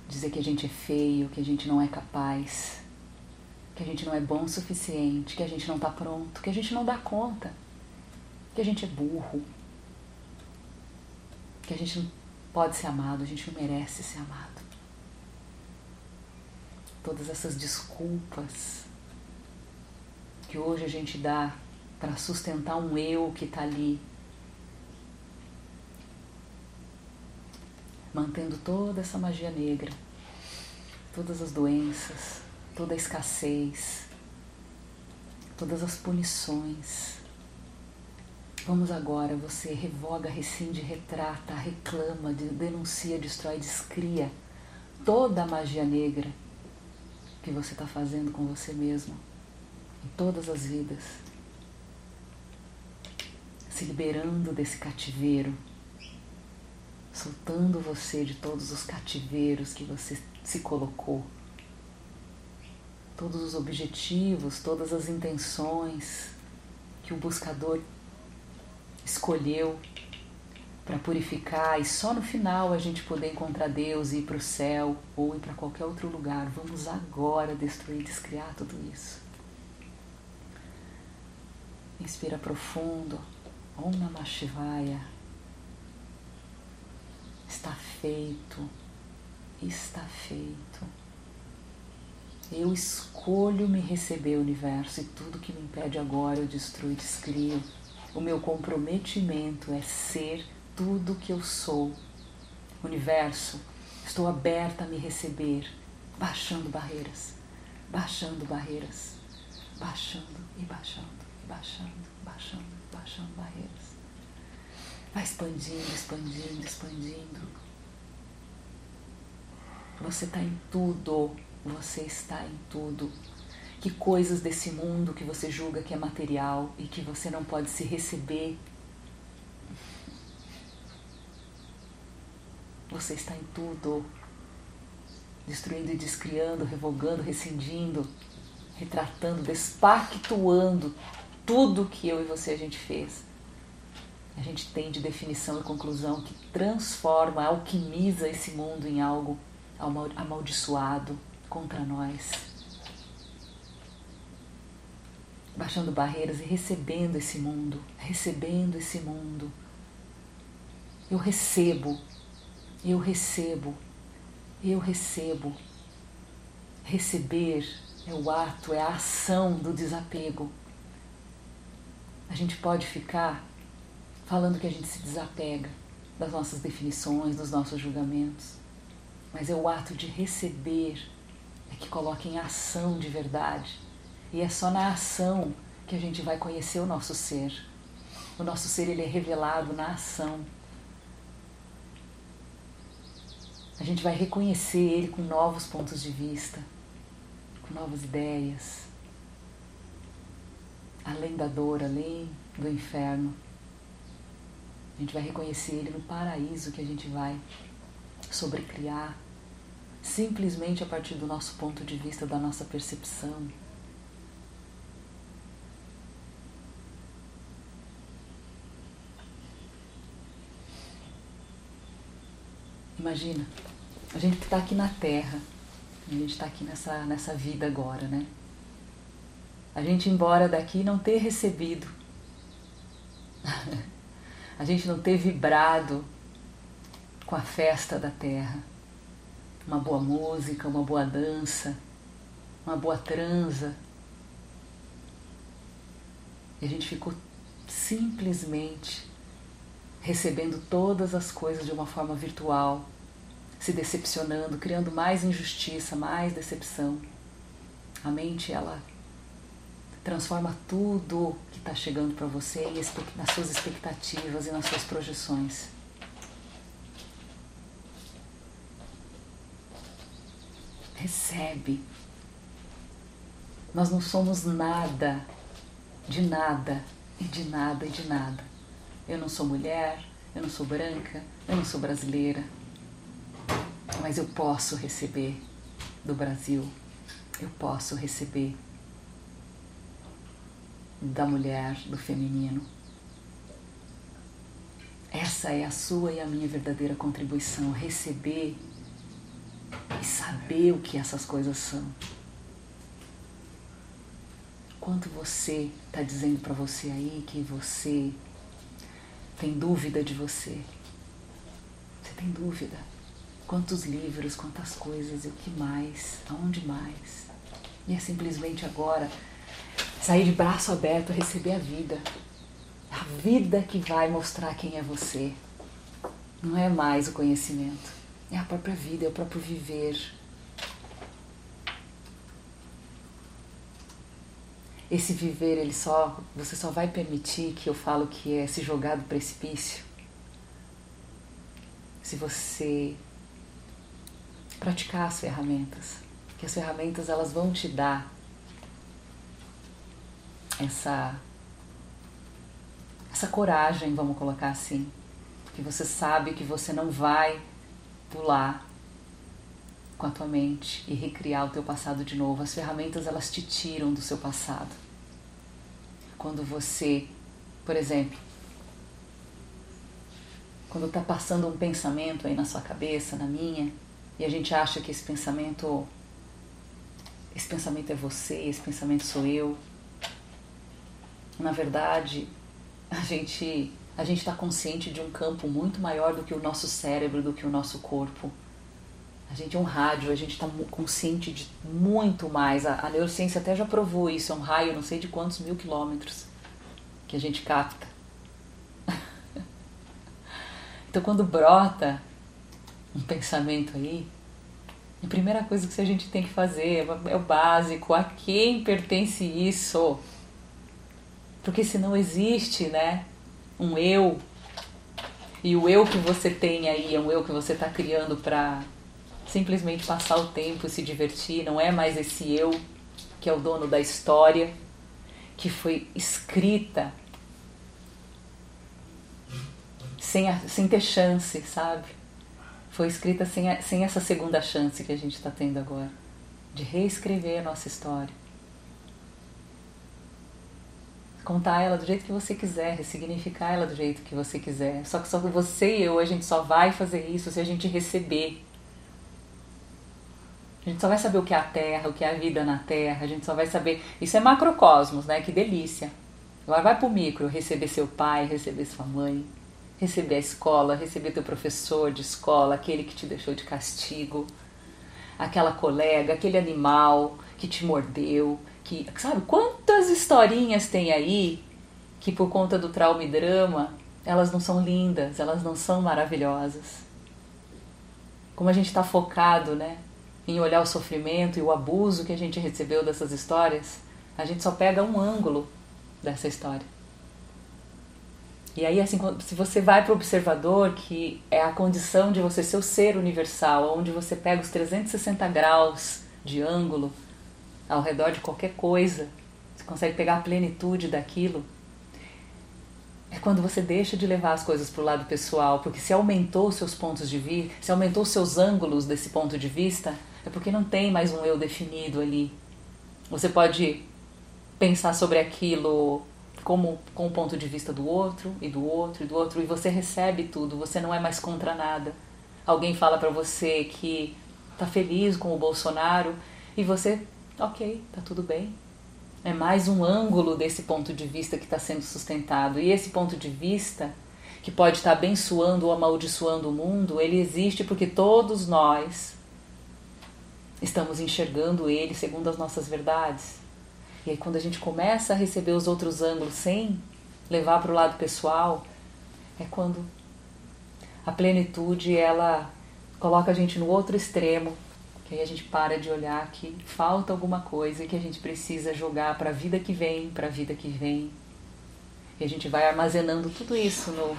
Dizer que a gente é feio, que a gente não é capaz, que a gente não é bom o suficiente, que a gente não está pronto, que a gente não dá conta, que a gente é burro, que a gente não pode ser amado, a gente não merece ser amado. Todas essas desculpas que hoje a gente dá para sustentar um eu que está ali, mantendo toda essa magia negra, todas as doenças, toda a escassez, todas as punições. Vamos agora, você revoga, rescinde, retrata, reclama, denuncia, destrói, descria toda a magia negra que você está fazendo com você mesmo em todas as vidas. Se liberando desse cativeiro, soltando você de todos os cativeiros que você se colocou, todos os objetivos, todas as intenções que o buscador escolheu para purificar e só no final a gente poder encontrar Deus e ir para o céu ou ir para qualquer outro lugar. Vamos agora destruir, descriar tudo isso. Inspira profundo. Om Namah Shivaya. Está feito, está feito. Eu escolho me receber o universo e tudo que me impede agora eu destruo e descrio. O meu comprometimento é ser tudo que eu sou. Universo, estou aberta a me receber, baixando barreiras, baixando barreiras, baixando e baixando baixando, baixando baixando barreiras. Vai expandindo, expandindo, expandindo. Você está em tudo. Você está em tudo. Que coisas desse mundo que você julga que é material e que você não pode se receber. você está em tudo. Destruindo e descriando, revogando, rescindindo, retratando, despactuando tudo que eu e você a gente fez. A gente tem de definição e conclusão que transforma, alquimiza esse mundo em algo amaldiçoado contra nós. Baixando barreiras e recebendo esse mundo, recebendo esse mundo. Eu recebo, eu recebo, eu recebo. Receber é o ato, é a ação do desapego. A gente pode ficar falando que a gente se desapega das nossas definições, dos nossos julgamentos, mas é o ato de receber é que coloca em ação de verdade. E é só na ação que a gente vai conhecer o nosso ser. O nosso ser ele é revelado na ação. A gente vai reconhecer ele com novos pontos de vista, com novas ideias, além da dor, além do inferno. A gente vai reconhecer ele no paraíso que a gente vai sobrecriar, simplesmente a partir do nosso ponto de vista, da nossa percepção. Imagina, a gente está aqui na Terra, a gente está aqui nessa, nessa vida agora, né? A gente embora daqui não ter recebido, a gente não ter vibrado com a festa da Terra, uma boa música, uma boa dança, uma boa transa. E a gente ficou simplesmente recebendo todas as coisas de uma forma virtual, se decepcionando, criando mais injustiça, mais decepção. A mente, ela transforma tudo que está chegando para você nas suas expectativas e nas suas projeções. Recebe. Nós não somos nada, de nada, e de nada, e de nada. Eu não sou mulher, eu não sou branca, eu não sou brasileira. Mas eu posso receber do Brasil, eu posso receber da mulher, do feminino. Essa é a sua e a minha verdadeira contribuição, receber e saber o que essas coisas são. Quanto você está dizendo para você aí que você tem dúvida de você. Você tem dúvida. Quantos livros, quantas coisas e o que mais, aonde mais. E é simplesmente agora sair de braço aberto, receber a vida. A vida que vai mostrar quem é você. Não é mais o conhecimento, é a própria vida, é o próprio viver. Esse viver ele só você só vai permitir que eu falo que é se jogar do precipício? Se você praticar as ferramentas que as ferramentas elas vão te dar essa essa coragem vamos colocar assim que você sabe que você não vai pular com a tua mente e recriar o teu passado de novo. As ferramentas elas te tiram do seu passado. Quando você, por exemplo, quando está passando um pensamento aí na sua cabeça, na minha, e a gente acha que esse pensamento esse pensamento é você, esse pensamento sou eu. Na verdade, a gente a gente está consciente de um campo muito maior do que o nosso cérebro, do que o nosso corpo. A gente é um rádio, a gente está consciente de muito mais. A, a, neurociência até já provou isso, é um raio, não sei de quantos mil quilômetros que a gente capta. então, quando brota um pensamento aí, a primeira coisa que a gente tem que fazer é o básico: a quem pertence isso? Porque se não existe, né, um eu, e o eu que você tem aí é um eu que você está criando para simplesmente passar o tempo e se divertir, não é mais esse eu que é o dono da história, que foi escrita sem, sem ter chance, sabe? foi escrita sem, sem essa segunda chance que a gente está tendo agora de reescrever a nossa história. Contar ela do jeito que você quiser, ressignificar ela do jeito que você quiser. Só que só você e eu, a gente só vai fazer isso se a gente receber. A gente só vai saber o que é a Terra, o que é a vida na Terra, a gente só vai saber. Isso é macrocosmos, né? Que delícia. Agora vai pro micro, receber seu pai, receber sua mãe, receber a escola, receber teu professor de escola, aquele que te deixou de castigo, aquela colega, aquele animal que te mordeu, que sabe quantas historinhas tem aí que por conta do trauma e drama elas não são lindas, elas não são maravilhosas. Como a gente está focado, né, em olhar o sofrimento e o abuso que a gente recebeu dessas histórias, a gente só pega um ângulo dessa história. E aí, assim, se você vai para o observador, que é a condição de você ser o ser universal, onde você pega os 360 graus de ângulo ao redor de qualquer coisa, você consegue pegar a plenitude daquilo, é quando você deixa de levar as coisas para o lado pessoal, porque se aumentou os seus pontos de vista, se aumentou os seus ângulos desse ponto de vista, é porque não tem mais um eu definido ali. Você pode pensar sobre aquilo como com o ponto de vista do outro e do outro e do outro e você recebe tudo, você não é mais contra nada. Alguém fala para você que tá feliz com o Bolsonaro e você, OK, tá tudo bem. É mais um ângulo desse ponto de vista que está sendo sustentado. E esse ponto de vista, que pode estar abençoando ou amaldiçoando o mundo, ele existe porque todos nós estamos enxergando ele segundo as nossas verdades. E aí quando a gente começa a receber os outros ângulos sem levar para o lado pessoal, é quando a plenitude ela coloca a gente no outro extremo, que aí a gente para de olhar que falta alguma coisa que a gente precisa jogar para a vida que vem, para a vida que vem. E a gente vai armazenando tudo isso no,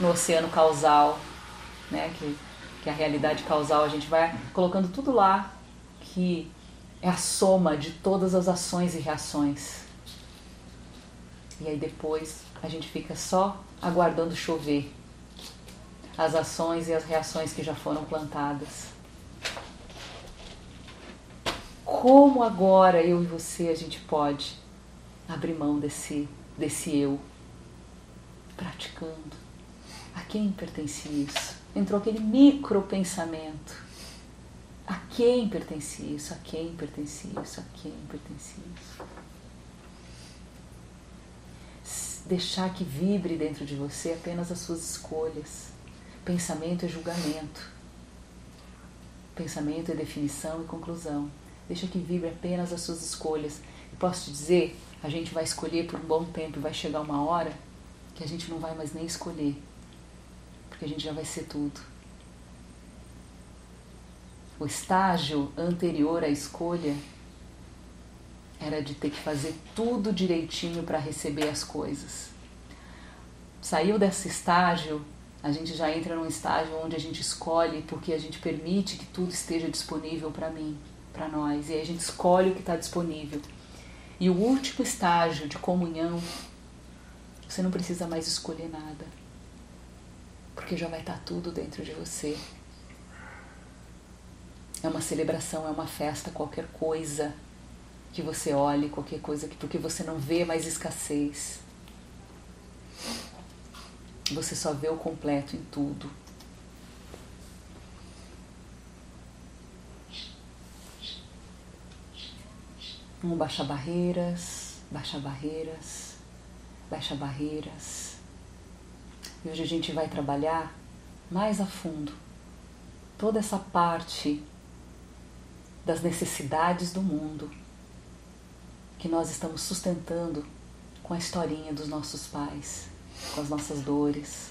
no oceano causal, né? Que, que é a realidade causal, a gente vai colocando tudo lá que é a soma de todas as ações e reações. E aí depois a gente fica só aguardando chover as ações e as reações que já foram plantadas. Como agora eu e você a gente pode abrir mão desse, desse eu, praticando? A quem pertence isso? Entrou aquele micro pensamento a quem pertence isso? A quem pertence isso? A quem pertence isso? Deixar que vibre dentro de você apenas as suas escolhas. Pensamento é julgamento. Pensamento é definição e conclusão. Deixa que vibre apenas as suas escolhas. E posso te dizer, a gente vai escolher por um bom tempo e vai chegar uma hora que a gente não vai mais nem escolher. Porque a gente já vai ser tudo o estágio anterior à escolha era de ter que fazer tudo direitinho para receber as coisas. Saiu desse estágio, a gente já entra num estágio onde a gente escolhe porque a gente permite que tudo esteja disponível para mim, para nós, e aí a gente escolhe o que está disponível. E o último estágio de comunhão, você não precisa mais escolher nada, porque já vai estar tá tudo dentro de você. É uma celebração, é uma festa, qualquer coisa que você olhe, qualquer coisa que porque você não vê mais escassez. Você só vê o completo em tudo. Um baixa barreiras, baixa barreiras, baixa barreiras. E hoje a gente vai trabalhar mais a fundo toda essa parte das necessidades do mundo que nós estamos sustentando com a historinha dos nossos pais, com as nossas dores.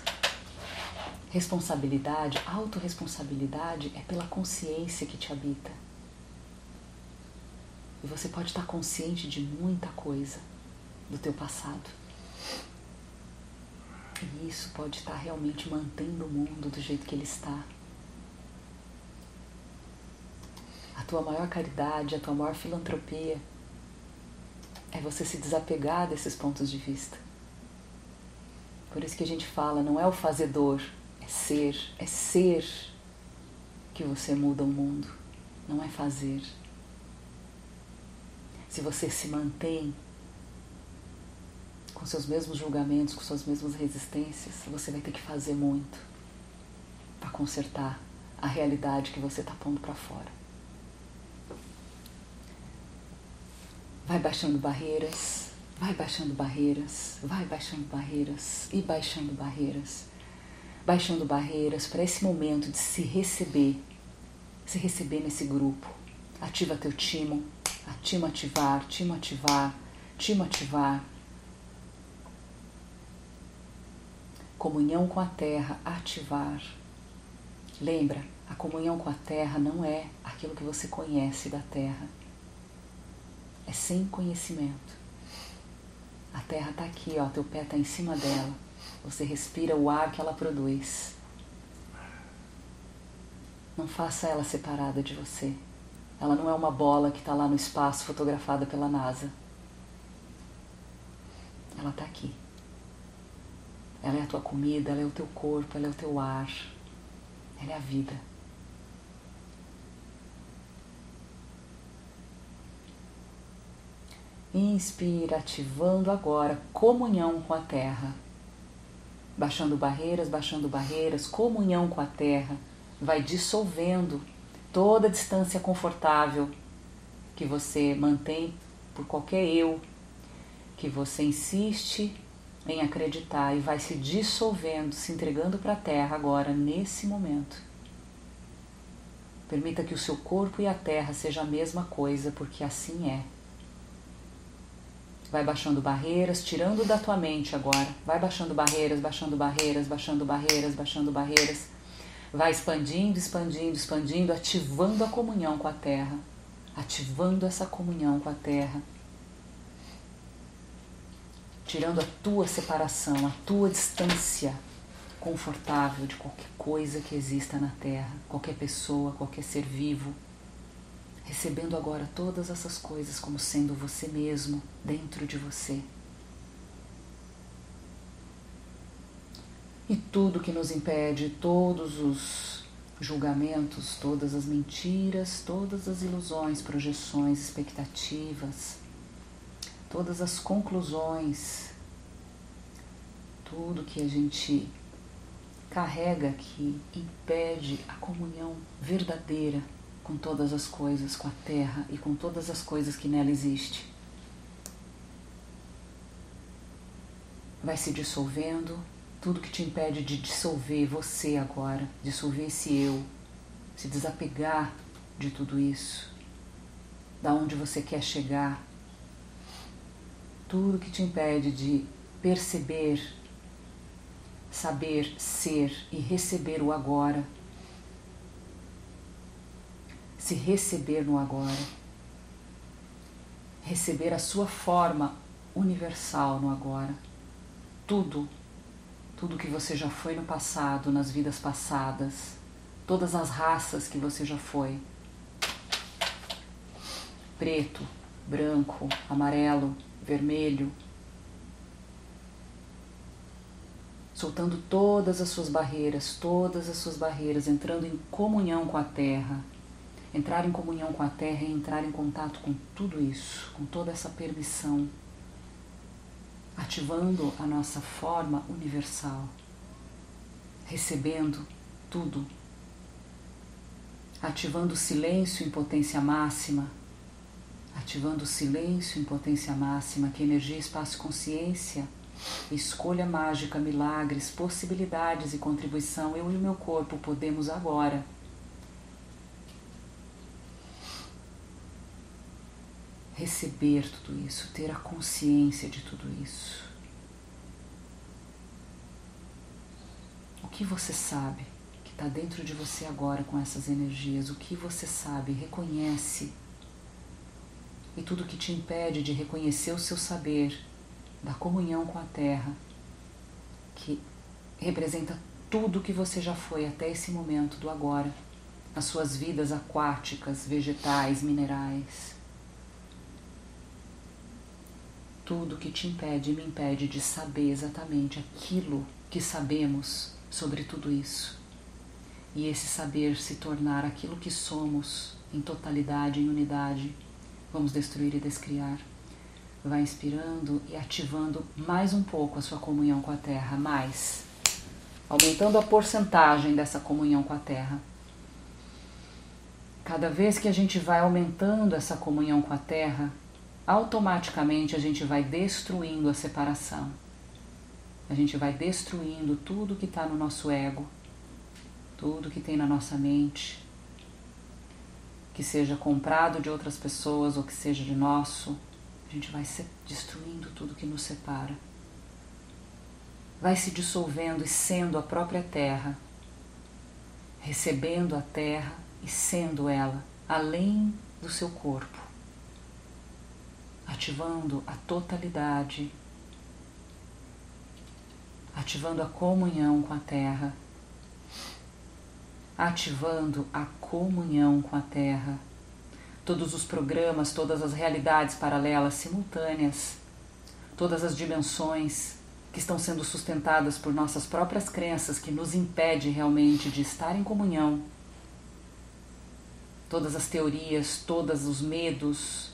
Responsabilidade, autorresponsabilidade é pela consciência que te habita. E você pode estar consciente de muita coisa do teu passado. E isso pode estar realmente mantendo o mundo do jeito que ele está. A tua maior caridade, a tua maior filantropia é você se desapegar desses pontos de vista. Por isso que a gente fala, não é o fazedor, é ser, é ser que você muda o mundo, não é fazer. Se você se mantém com seus mesmos julgamentos, com suas mesmas resistências, você vai ter que fazer muito para consertar a realidade que você está pondo para fora. Vai baixando barreiras, vai baixando barreiras, vai baixando barreiras e baixando barreiras, baixando barreiras para esse momento de se receber, se receber nesse grupo. Ativa teu timo, timo ativar, timo ativar, timo ativar. Comunhão com a terra, ativar. Lembra, a comunhão com a terra não é aquilo que você conhece da terra é sem conhecimento. A terra está aqui, ó, teu pé está em cima dela. Você respira o ar que ela produz. Não faça ela separada de você. Ela não é uma bola que está lá no espaço fotografada pela NASA. Ela está aqui. Ela é a tua comida, ela é o teu corpo, ela é o teu ar. Ela é a vida. Inspira, ativando agora comunhão com a terra. Baixando barreiras, baixando barreiras, comunhão com a terra. Vai dissolvendo toda a distância confortável que você mantém por qualquer eu, que você insiste em acreditar e vai se dissolvendo, se entregando para a terra agora, nesse momento. Permita que o seu corpo e a terra seja a mesma coisa, porque assim é. Vai baixando barreiras, tirando da tua mente agora. Vai baixando barreiras, baixando barreiras, baixando barreiras, baixando barreiras. Vai expandindo, expandindo, expandindo, ativando a comunhão com a terra. Ativando essa comunhão com a terra. Tirando a tua separação, a tua distância confortável de qualquer coisa que exista na terra, qualquer pessoa, qualquer ser vivo recebendo agora todas essas coisas como sendo você mesmo dentro de você. E tudo que nos impede, todos os julgamentos, todas as mentiras, todas as ilusões, projeções, expectativas, todas as conclusões, tudo que a gente carrega que impede a comunhão verdadeira com todas as coisas, com a terra e com todas as coisas que nela existe. Vai se dissolvendo, tudo que te impede de dissolver você agora, dissolver esse eu, se desapegar de tudo isso, da onde você quer chegar, tudo que te impede de perceber, saber ser e receber o agora se receber no agora, receber a sua forma universal no agora. Tudo, tudo que você já foi no passado, nas vidas passadas, todas as raças que você já foi. Preto, branco, amarelo, vermelho. Soltando todas as suas barreiras, todas as suas barreiras, entrando em comunhão com a terra Entrar em comunhão com a Terra é entrar em contato com tudo isso, com toda essa permissão, ativando a nossa forma universal, recebendo tudo, ativando o silêncio em potência máxima, ativando o silêncio em potência máxima, que energia, espaço e consciência, escolha mágica, milagres, possibilidades e contribuição, eu e o meu corpo podemos agora receber tudo isso, ter a consciência de tudo isso. O que você sabe que está dentro de você agora com essas energias? O que você sabe? Reconhece. E tudo que te impede de reconhecer o seu saber, da comunhão com a Terra, que representa tudo que você já foi até esse momento do agora, as suas vidas aquáticas, vegetais, minerais tudo que te impede e me impede de saber exatamente aquilo que sabemos sobre tudo isso. e esse saber se tornar aquilo que somos em totalidade, em unidade, vamos destruir e descriar. Vai inspirando e ativando mais um pouco a sua comunhão com a Terra, mais, aumentando a porcentagem dessa comunhão com a Terra. Cada vez que a gente vai aumentando essa comunhão com a Terra, automaticamente a gente vai destruindo a separação. A gente vai destruindo tudo que está no nosso ego, tudo que tem na nossa mente, que seja comprado de outras pessoas ou que seja de nosso, a gente vai destruindo tudo que nos separa. Vai se dissolvendo e sendo a própria terra, recebendo a terra e sendo ela além do seu corpo, ativando a totalidade, ativando a comunhão com a terra ativando a comunhão com a Terra. Todos os programas, todas as realidades paralelas simultâneas, todas as dimensões que estão sendo sustentadas por nossas próprias crenças que nos impede realmente de estar em comunhão. Todas as teorias, todos os medos,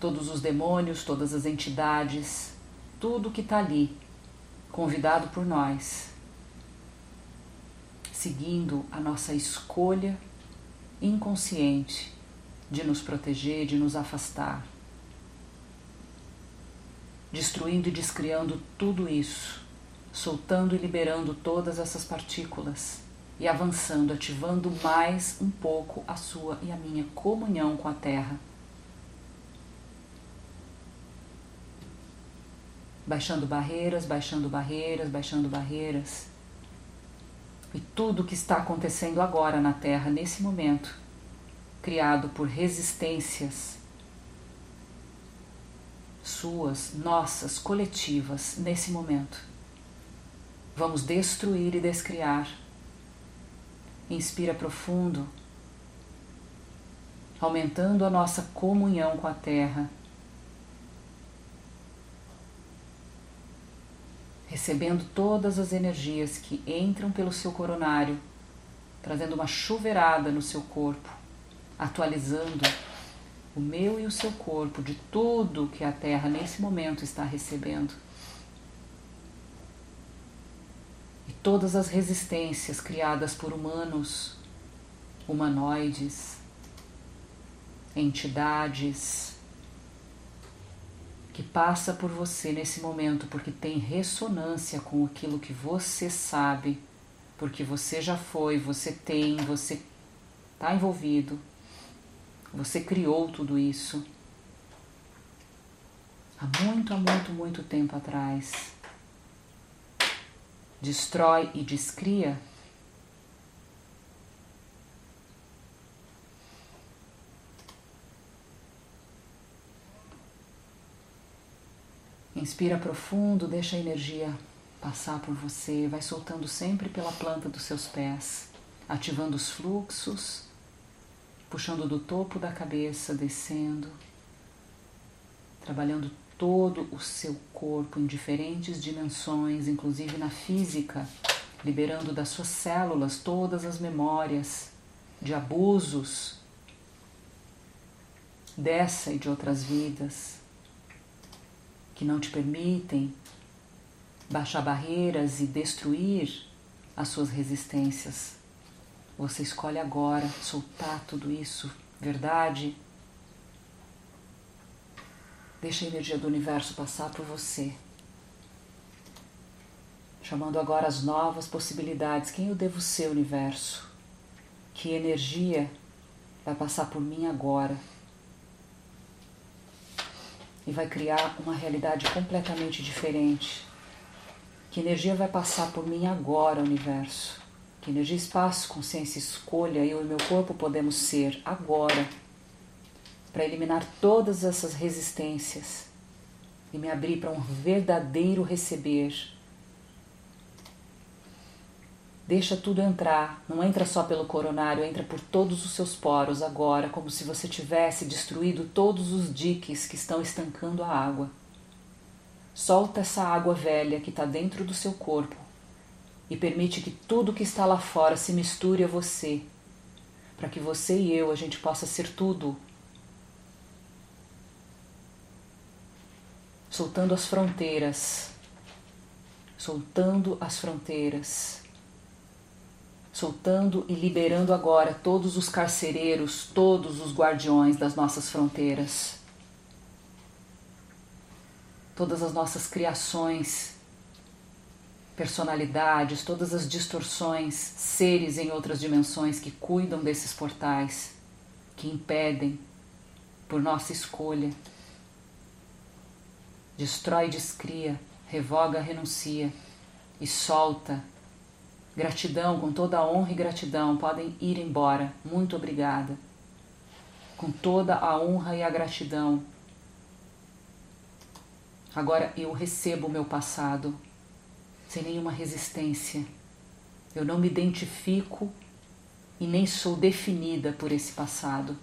todos os demônios, todas as entidades, tudo que está ali, convidado por nós seguindo a nossa escolha inconsciente de nos proteger, de nos afastar, destruindo e descriando tudo isso, soltando e liberando todas essas partículas e avançando, ativando mais um pouco a sua e a minha comunhão com a Terra. Baixando barreiras, baixando barreiras, baixando barreiras e tudo o que está acontecendo agora na Terra, nesse momento, criado por resistências suas, nossas, coletivas, nesse momento. Vamos destruir e descriar. Inspira profundo, aumentando a nossa comunhão com a Terra recebendo todas as energias que entram pelo seu coronário, trazendo uma chuveirada no seu corpo, atualizando o meu e o seu corpo de tudo que a Terra nesse momento está recebendo. E todas as resistências criadas por humanos, humanoides, entidades, que passa por você nesse momento porque tem ressonância com aquilo que você sabe, porque você já foi, você tem, você está envolvido, você criou tudo isso há muito, há muito, muito tempo atrás. Destrói e descria Inspira profundo, deixa a energia passar por você, vai soltando sempre pela planta dos seus pés, ativando os fluxos, puxando do topo da cabeça, descendo, trabalhando todo o seu corpo em diferentes dimensões, inclusive na física, liberando das suas células todas as memórias de abusos dessa e de outras vidas que não te permitem baixar barreiras e destruir as suas resistências. Você escolhe agora soltar tudo isso, verdade? Deixa a energia do universo passar por você. Chamando agora as novas possibilidades. Quem eu devo ser, universo? Que energia vai passar por mim agora? E vai criar uma realidade completamente diferente. Que energia vai passar por mim agora, universo? Que energia, espaço, consciência, escolha eu e meu corpo podemos ser agora para eliminar todas essas resistências e me abrir para um verdadeiro receber Deixa tudo entrar, não entra só pelo coronário, entra por todos os seus poros agora, como se você tivesse destruído todos os diques que estão estancando a água. Solta essa água velha que está dentro do seu corpo e permite que tudo que está lá fora se misture a você, para que você e eu a gente possa ser tudo. Soltando as fronteiras, soltando as fronteiras, soltando e liberando agora todos os carcereiros, todos os guardiões das nossas fronteiras, todas as nossas criações personalidades, todas as distorções, seres em outras dimensões que cuidam desses portais, que impedem, por nossa escolha. Destrói, descria, revoga, renuncia e solta. Gratidão, com toda a honra e gratidão, podem ir embora. Muito obrigada. Com toda a honra e a gratidão. Agora eu recebo o meu passado sem nenhuma resistência. Eu não me identifico e nem sou definida por esse passado.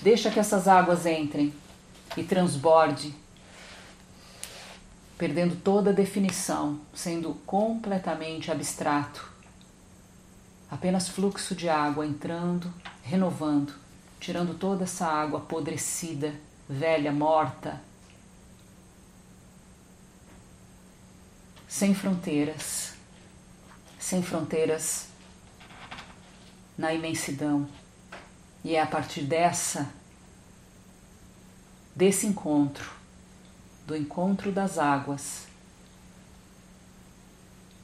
Deixa que essas águas entrem e transborde, perdendo toda definição, sendo completamente abstrato. Apenas fluxo de água entrando, renovando, tirando toda essa água apodrecida, velha, morta, sem fronteiras, sem fronteiras na imensidão. E é a partir dessa, desse encontro, do encontro das águas,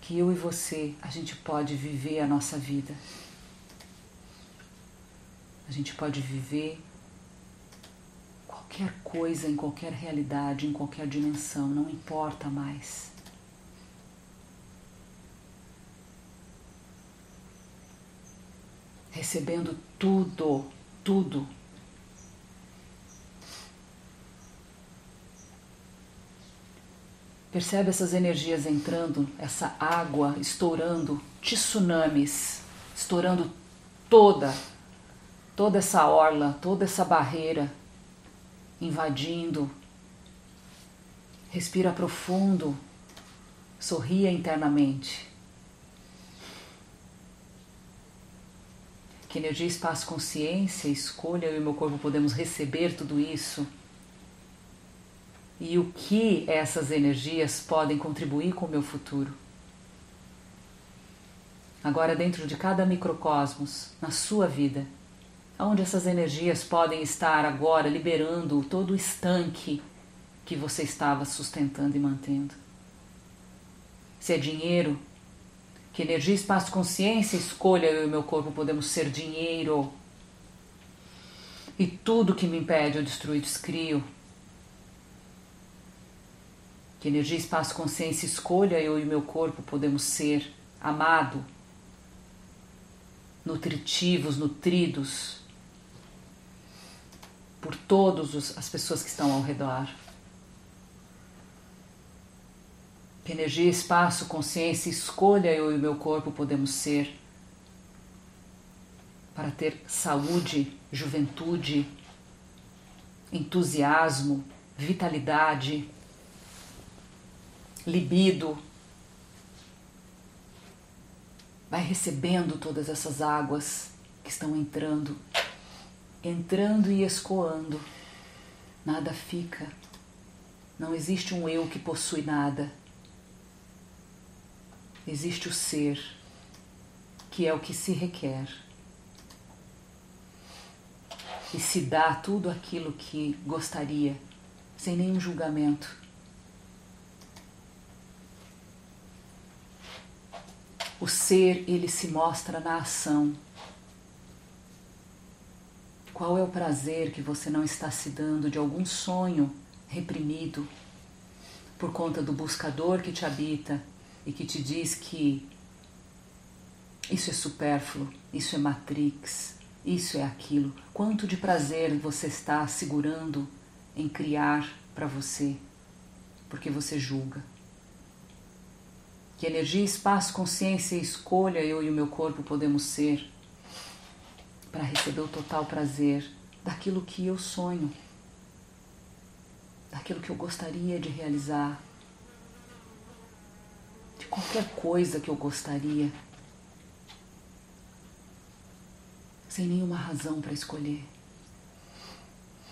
que eu e você, a gente pode viver a nossa vida. A gente pode viver qualquer coisa em qualquer realidade, em qualquer dimensão, não importa mais. recebendo tudo, tudo. Percebe essas energias entrando, essa água estourando, tsunamis, estourando toda, toda essa orla, toda essa barreira, invadindo. Respira profundo, sorria internamente. Que energia, espaço, consciência, escolha, eu e meu corpo podemos receber tudo isso? E o que essas energias podem contribuir com o meu futuro? Agora, dentro de cada microcosmos, na sua vida, onde essas energias podem estar agora liberando todo o estanque que você estava sustentando e mantendo? Se é dinheiro, que energia, espaço, consciência, escolha eu e meu corpo podemos ser dinheiro. E tudo que me impede eu destruir, descrio. Que energia, espaço, consciência, escolha eu e meu corpo podemos ser amado, nutritivos, nutridos por todas as pessoas que estão ao redor. Que energia, espaço, consciência, escolha eu e meu corpo podemos ser para ter saúde, juventude, entusiasmo, vitalidade, libido. Vai recebendo todas essas águas que estão entrando, entrando e escoando. Nada fica. Não existe um eu que possui nada existe o ser, que é o que se requer. E se dá tudo aquilo que gostaria, sem nenhum julgamento. O ser, ele se mostra na ação. Qual é o prazer que você não está se dando de algum sonho reprimido por conta do buscador que te habita, e que te diz que isso é supérfluo, isso é matrix, isso é aquilo. Quanto de prazer você está segurando em criar para você, porque você julga. Que energia, espaço, consciência e escolha eu e o meu corpo podemos ser para receber o total prazer daquilo que eu sonho, daquilo que eu gostaria de realizar, qualquer coisa que eu gostaria, sem nenhuma razão para escolher,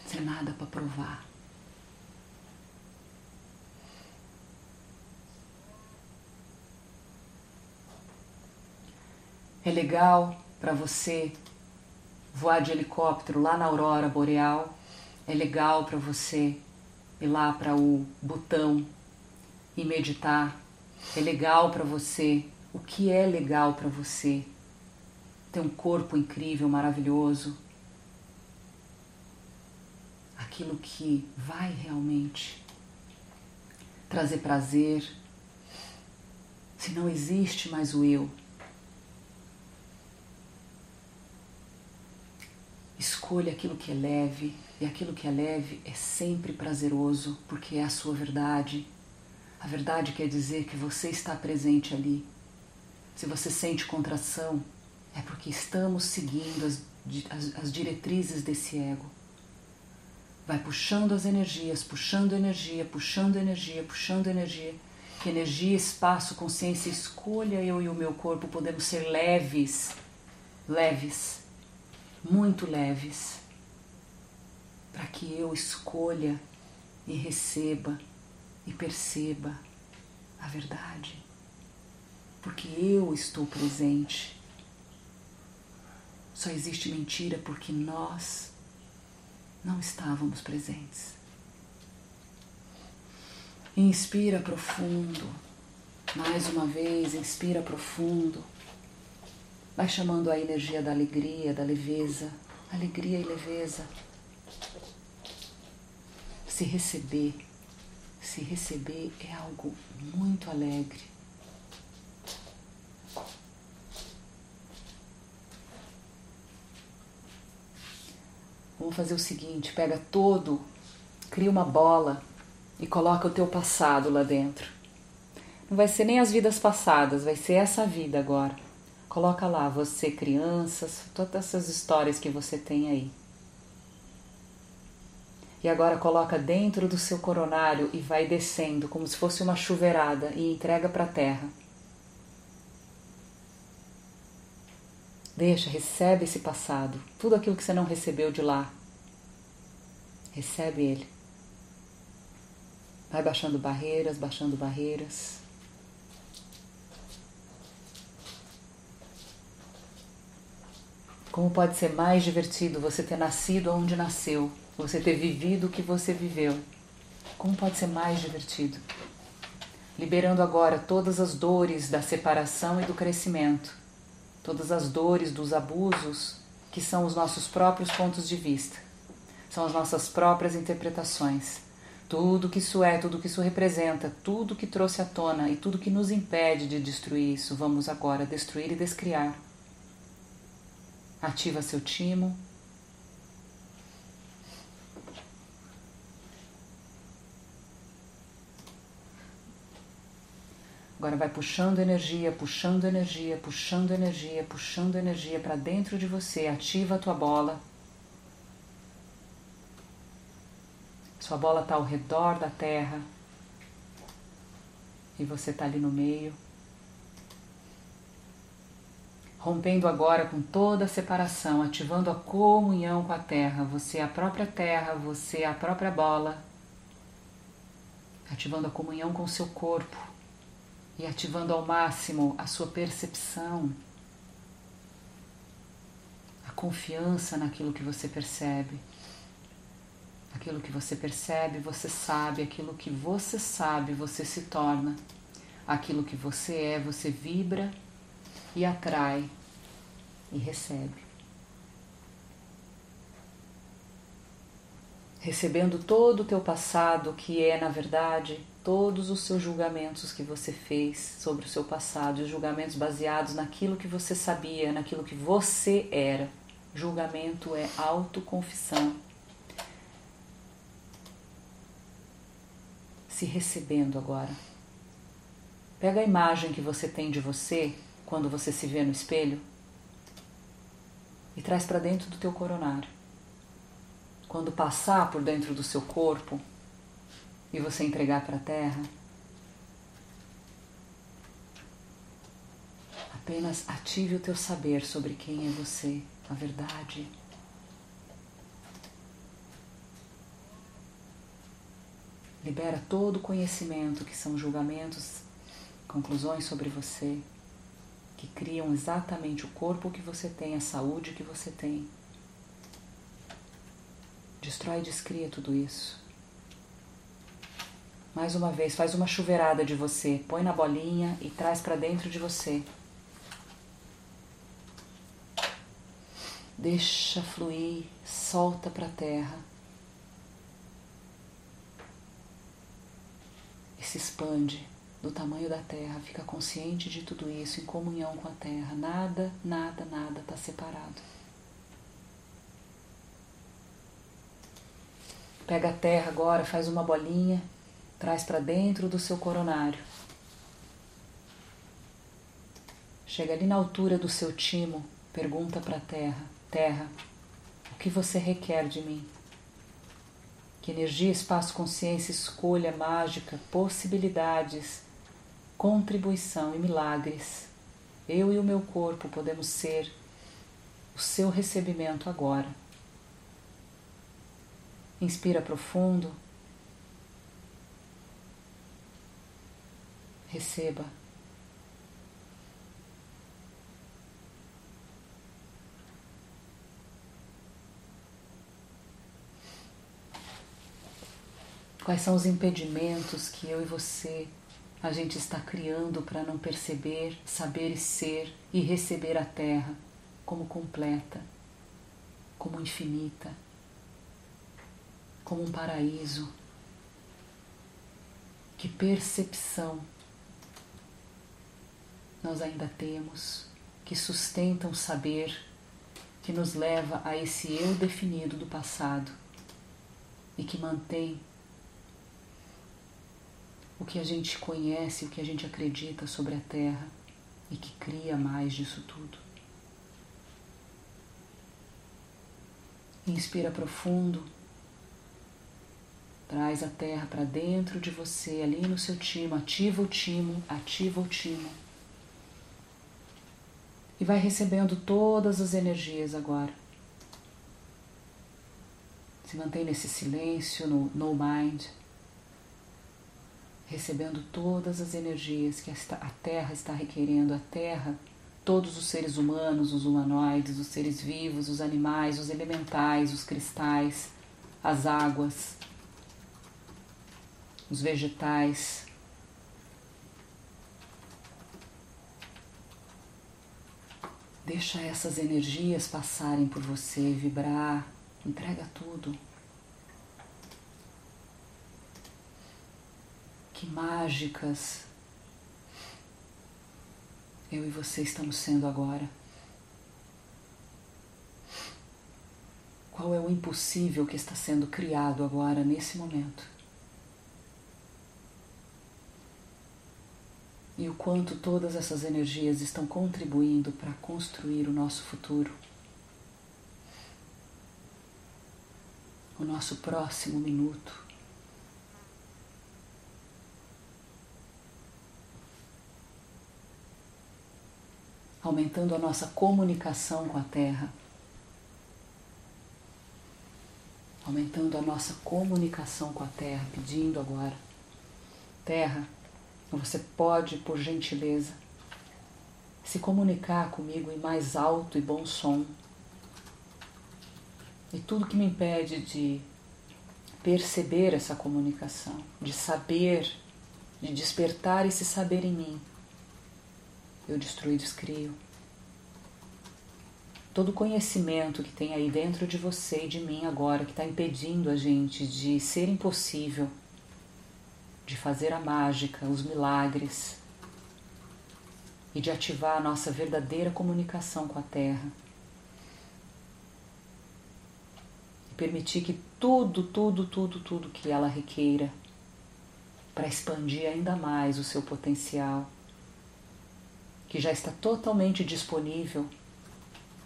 sem nada para provar. É legal para você voar de helicóptero lá na aurora boreal. É legal para você ir lá para o Butão e meditar. É legal para você. O que é legal para você? Ter um corpo incrível, maravilhoso. Aquilo que vai realmente trazer prazer. Se não existe mais o eu, Escolha aquilo que é leve, e aquilo que é leve é sempre prazeroso, porque é a sua verdade. A verdade quer dizer que você está presente ali. Se você sente contração, é porque estamos seguindo as, as, as diretrizes desse ego. Vai puxando as energias, puxando energia, puxando energia, puxando energia. Que energia, espaço, consciência, escolha eu e o meu corpo podemos ser leves, leves muito leves, para que eu escolha e receba e perceba a verdade, porque eu estou presente. Só existe mentira porque nós não estávamos presentes. Inspira profundo, mais uma vez, inspira profundo. Vai chamando a energia da alegria, da leveza, alegria e leveza. Se receber, se receber é algo muito alegre. Vamos fazer o seguinte, pega todo, cria uma bola e coloca o teu passado lá dentro. Não vai ser nem as vidas passadas, vai ser essa vida agora. Coloca lá você, crianças, todas essas histórias que você tem aí. E agora coloca dentro do seu coronário e vai descendo como se fosse uma chuveirada e entrega para a terra. Deixa, recebe esse passado, tudo aquilo que você não recebeu de lá. Recebe ele. Vai baixando barreiras, baixando barreiras. Como pode ser mais divertido você ter nascido onde nasceu, você ter vivido o que você viveu? Como pode ser mais divertido? Liberando agora todas as dores da separação e do crescimento, todas as dores dos abusos que são os nossos próprios pontos de vista, são as nossas próprias interpretações. Tudo que isso é, tudo que isso representa, tudo que trouxe à tona e tudo que nos impede de destruir isso, vamos agora destruir e descriar. Ativa seu timo. Agora vai puxando energia, puxando energia, puxando energia, puxando energia para dentro de você. Ativa a tua bola. Sua bola está ao redor da Terra e você está ali no meio rompendo agora com toda a separação, ativando a comunhão com a terra. Você é a própria terra, você é a própria bola, ativando a comunhão com o seu corpo e ativando ao máximo a sua percepção, a confiança naquilo que você percebe. Aquilo que você percebe, você sabe, aquilo que você sabe, você se torna. Aquilo que você é, você vibra e atrai e recebe. Recebendo todo o teu passado, que é, na verdade, todos os seus julgamentos que você fez sobre o seu passado, os julgamentos baseados naquilo que você sabia, naquilo que você era. Julgamento é autoconfissão. Se recebendo agora. Pega a imagem que você tem de você quando você se vê no espelho e traz para dentro do teu coronário. Quando passar por dentro do seu corpo e você entregar para a terra, Apenas ative o teu saber sobre quem é você, a verdade. Libera todo o conhecimento que são julgamentos, conclusões sobre você, que criam exatamente o corpo que você tem, a saúde que você tem. Destrói e descria tudo isso. Mais uma vez, faz uma chuveirada de você, põe na bolinha e traz para dentro de você. Deixa fluir, solta para a terra. E se expande do tamanho da terra, fica consciente de tudo isso, em comunhão com a terra. Nada, nada, nada está separado. Pega a terra agora, faz uma bolinha, traz para dentro do seu coronário. Chega ali na altura do seu timo, pergunta para a terra: Terra, o que você requer de mim? Que energia, espaço, consciência, escolha mágica, possibilidades, contribuição e milagres, eu e o meu corpo podemos ser o seu recebimento agora. Inspira profundo. Receba. Quais são os impedimentos que eu e você a gente está criando para não perceber, saber e ser e receber a Terra como completa, como infinita, como um paraíso? Que percepção nós ainda temos que sustenta o saber que nos leva a esse eu definido do passado e que mantém o que a gente conhece, o que a gente acredita sobre a Terra e que cria mais disso tudo. Inspira profundo, traz a Terra para dentro de você, ali no seu timo, ativa o timo, ativa o timo. E vai recebendo todas as energias agora. Se mantém nesse silêncio, no no mind recebendo todas as energias que a Terra está requerendo. A Terra, todos os seres humanos, os humanoides, os seres vivos, os animais, os elementais, os cristais, as águas, os vegetais. Deixa essas energias passarem por você, vibrar, entrega tudo. Que mágicas eu e você estamos sendo agora. Qual é o impossível que está sendo criado agora, nesse momento? E o quanto todas essas energias estão contribuindo para construir o nosso futuro, o nosso próximo minuto. Aumentando a nossa comunicação com a Terra, aumentando a nossa comunicação com a Terra, pedindo agora: Terra, você pode, por gentileza, se comunicar comigo em mais alto e bom som. E tudo que me impede de perceber essa comunicação, de saber, de despertar esse saber em mim, eu destruo e descrio. Todo conhecimento que tem aí dentro de você e de mim agora, que está impedindo a gente de ser impossível, de fazer a mágica, os milagres e de ativar a nossa verdadeira comunicação com a Terra. E permitir que tudo, tudo, tudo, tudo que ela requeira para expandir ainda mais o seu potencial que já está totalmente disponível,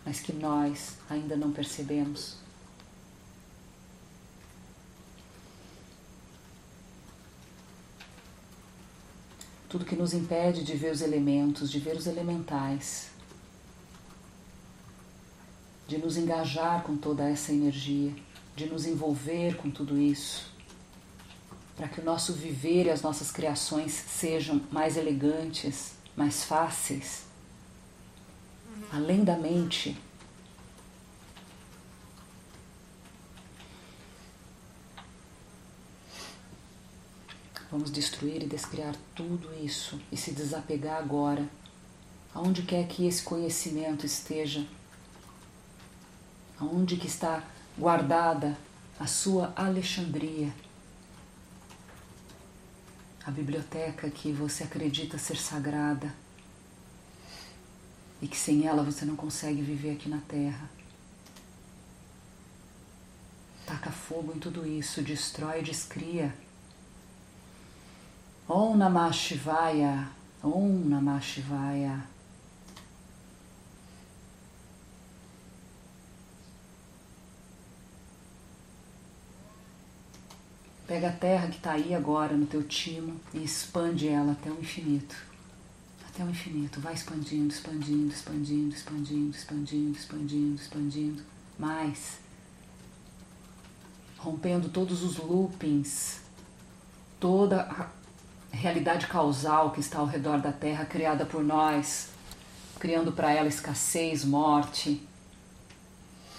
mas que nós ainda não percebemos. tudo que nos impede de ver os elementos, de ver os elementais, de nos engajar com toda essa energia, de nos envolver com tudo isso, para que o nosso viver e as nossas criações sejam mais elegantes, mais fáceis, além da mente. Vamos destruir e descriar tudo isso e se desapegar agora, aonde quer que esse conhecimento esteja, aonde que está guardada a sua Alexandria, a biblioteca que você acredita ser sagrada e que sem ela você não consegue viver aqui na Terra. Taca fogo em tudo isso, destrói e descria Om Namah Shivaya, Om Namah Shivaya. Pega a terra que está aí agora no teu timo e expande ela até o infinito. Até o infinito. Vai expandindo, expandindo, expandindo, expandindo, expandindo, expandindo, expandindo. Mais. Rompendo todos os loopings, toda a realidade causal que está ao redor da Terra, criada por nós, criando para ela escassez, morte,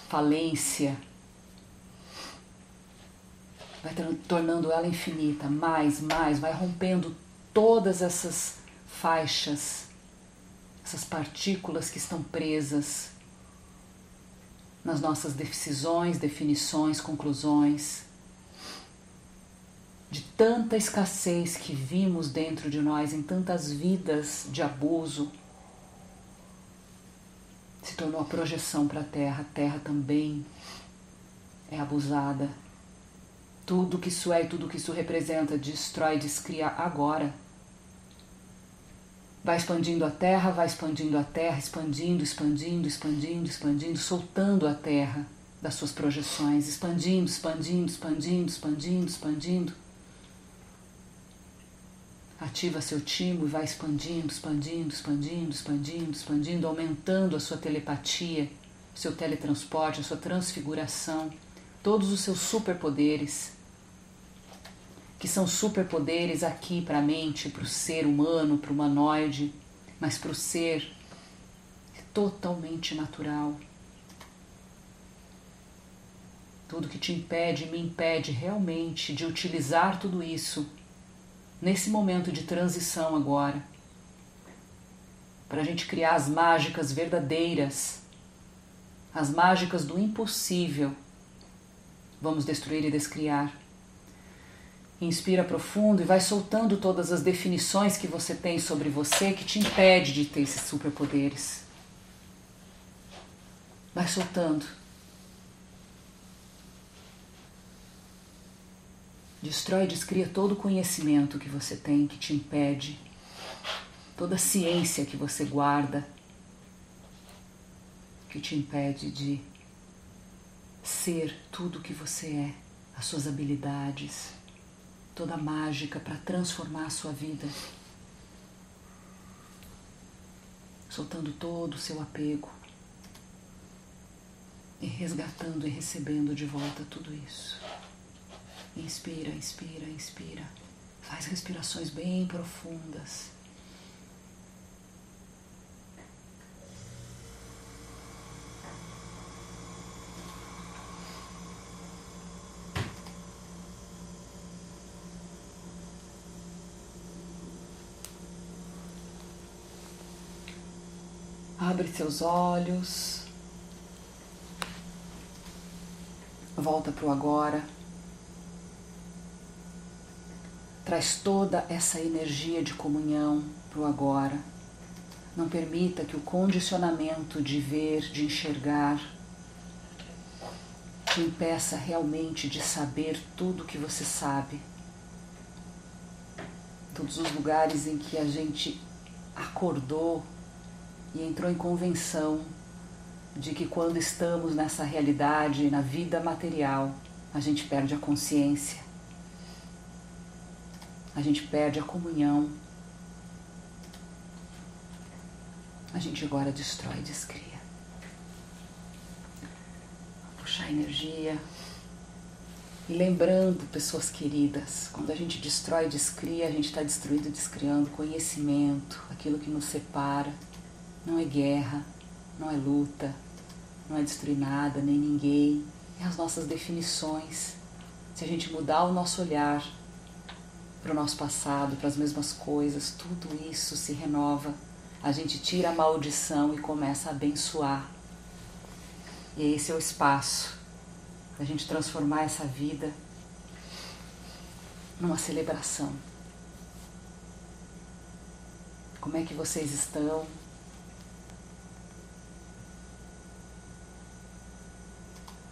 falência. Vai tornando ela infinita, mais, mais, vai rompendo todas essas faixas, essas partículas que estão presas nas nossas decisões, definições, conclusões de tanta escassez que vimos dentro de nós, em tantas vidas de abuso, se tornou a projeção para a Terra. A Terra também é abusada. Tudo que isso é e tudo que isso representa destrói, descria agora. Vai expandindo a Terra, vai expandindo a Terra, expandindo, expandindo, expandindo, expandindo, soltando a Terra das suas projeções, expandindo, expandindo, expandindo, expandindo, expandindo ativa seu timo e vai expandindo, expandindo, expandindo, expandindo, expandindo, aumentando a sua telepatia, seu teletransporte, a sua transfiguração, todos os seus superpoderes, que são superpoderes aqui para a mente, para o ser humano, para o humanoide, mas para o ser é totalmente natural. Tudo que te impede, me impede realmente de utilizar tudo isso nesse momento de transição agora, para a gente criar as mágicas verdadeiras, as mágicas do impossível. Vamos destruir e descriar. Inspira profundo e vai soltando todas as definições que você tem sobre você que te impede de ter esses superpoderes. Vai soltando. Destrói e descria todo o conhecimento que você tem que te impede, toda a ciência que você guarda, que te impede de ser tudo o que você é, as suas habilidades, toda a mágica para transformar a sua vida. Soltando todo o seu apego e resgatando e recebendo de volta tudo isso. Inspira, inspira, inspira. Faz respirações bem profundas. Abre seus olhos. Volta para o agora. Traz toda essa energia de comunhão para o agora. Não permita que o condicionamento de ver, de enxergar, te impeça realmente de saber tudo que você sabe. Todos os lugares em que a gente acordou e entrou em convenção de que quando estamos nessa realidade, na vida material, a gente perde a consciência a gente perde a comunhão a gente agora destrói e descria. Puxar energia. E lembrando pessoas queridas, quando a gente destrói e descria, a gente está destruindo e descriando conhecimento, aquilo que nos separa. Não é guerra, não é luta, não é destruir nada, nem ninguém. É as nossas definições. Se a gente mudar o nosso olhar para o nosso passado, para as mesmas coisas, tudo isso se renova. A gente tira a maldição e começa a abençoar. E esse é o espaço da gente transformar essa vida numa celebração. Como é que vocês estão?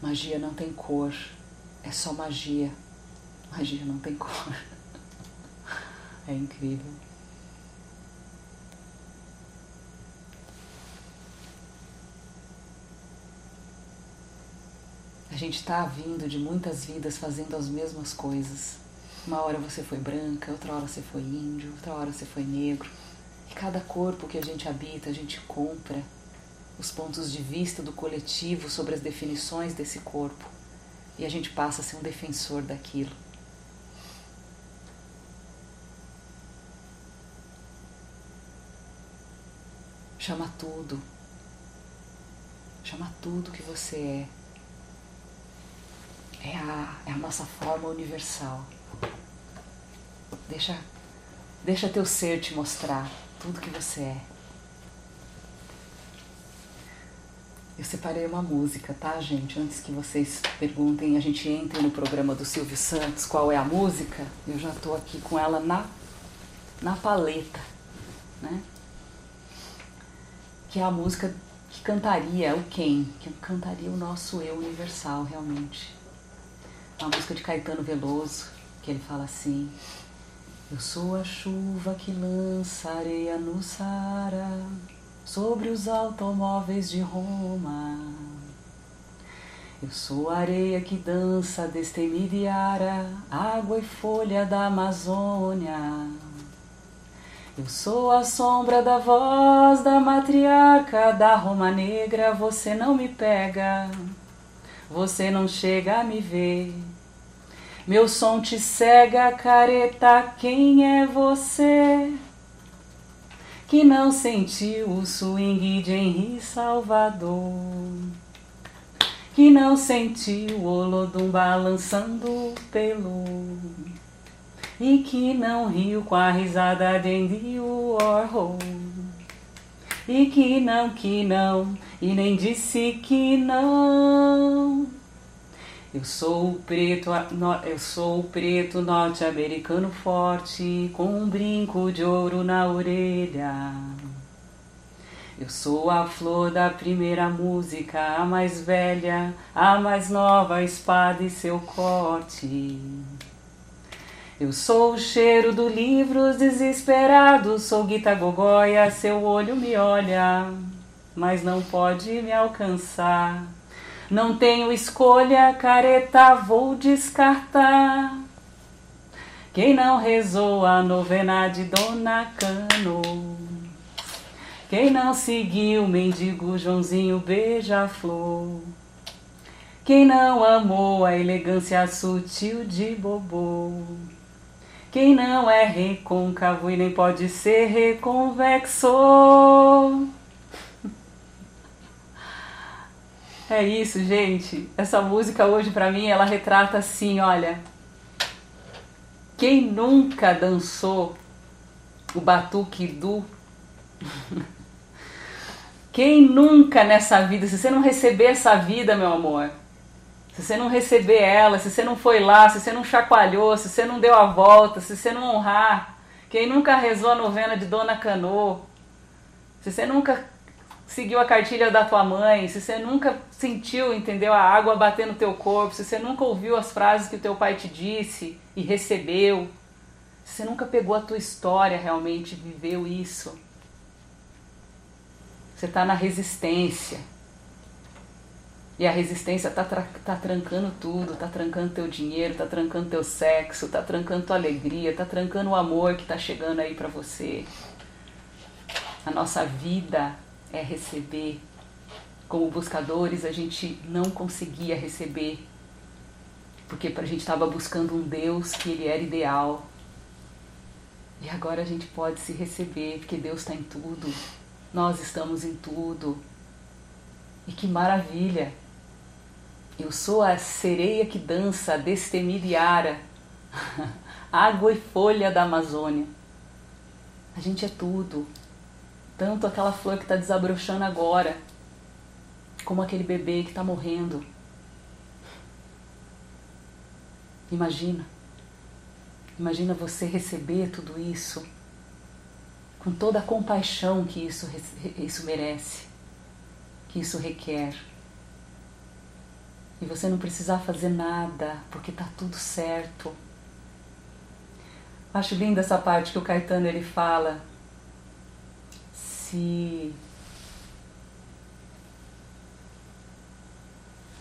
Magia não tem cor, é só magia. Magia não tem cor. É incrível. A gente está vindo de muitas vidas fazendo as mesmas coisas. Uma hora você foi branca, outra hora você foi índio, outra hora você foi negro. E cada corpo que a gente habita, a gente compra os pontos de vista do coletivo sobre as definições desse corpo. E a gente passa a ser um defensor daquilo. Chama tudo. Chama tudo que você é. É a, é a nossa forma universal. Deixa, deixa teu ser te mostrar tudo que você é. Eu separei uma música, tá, gente? Antes que vocês perguntem, a gente entre no programa do Silvio Santos, qual é a música? Eu já estou aqui com ela na, na paleta, né? que é a música que cantaria o quem? Que cantaria o nosso eu universal, realmente. A música de Caetano Veloso, que ele fala assim: Eu sou a chuva que lança areia no Saara sobre os automóveis de Roma. Eu sou a areia que dança destemida e ara, água e folha da Amazônia. Eu sou a sombra da voz da matriarca da Roma Negra. Você não me pega, você não chega a me ver. Meu som te cega, careta. Quem é você? Que não sentiu o swing de Henri Salvador. Que não sentiu o Olodum balançando pelo e que não riu com a risada de Andy Warhol. E que não, que não, e nem disse que não. Eu sou o preto, eu sou o preto norte-americano forte, com um brinco de ouro na orelha. Eu sou a flor da primeira música, a mais velha, a mais nova espada e seu corte. Eu sou o cheiro do livros desesperado, sou Guita Gogóia, seu olho me olha, mas não pode me alcançar. Não tenho escolha, careta, vou descartar. Quem não rezou a novena de Dona Cano? Quem não seguiu o mendigo Joãozinho beija-flor? Quem não amou a elegância sutil de Bobô? Quem não é recôncavo e nem pode ser reconvexo. É isso, gente. Essa música hoje para mim ela retrata assim, olha. Quem nunca dançou o batuque do Quem nunca nessa vida, se você não receber essa vida, meu amor, se você não receber ela, se você não foi lá, se você não chacoalhou, se você não deu a volta, se você não honrar, quem nunca rezou a novena de Dona Canô, se você nunca seguiu a cartilha da tua mãe, se você nunca sentiu, entendeu, a água bater no teu corpo, se você nunca ouviu as frases que o teu pai te disse e recebeu, se você nunca pegou a tua história realmente, viveu isso, você está na resistência. E a resistência tá, tá trancando tudo, tá trancando teu dinheiro, tá trancando teu sexo, tá trancando tua alegria, tá trancando o amor que tá chegando aí para você. A nossa vida é receber. Como buscadores, a gente não conseguia receber, porque a gente estava buscando um Deus que ele era ideal. E agora a gente pode se receber, porque Deus está em tudo, nós estamos em tudo. E que maravilha! Eu sou a sereia que dança, destemida Ara, água e folha da Amazônia. A gente é tudo. Tanto aquela flor que está desabrochando agora, como aquele bebê que está morrendo. Imagina. Imagina você receber tudo isso com toda a compaixão que isso, isso merece, que isso requer. E você não precisar fazer nada, porque está tudo certo. Acho linda essa parte que o Caetano ele fala. Se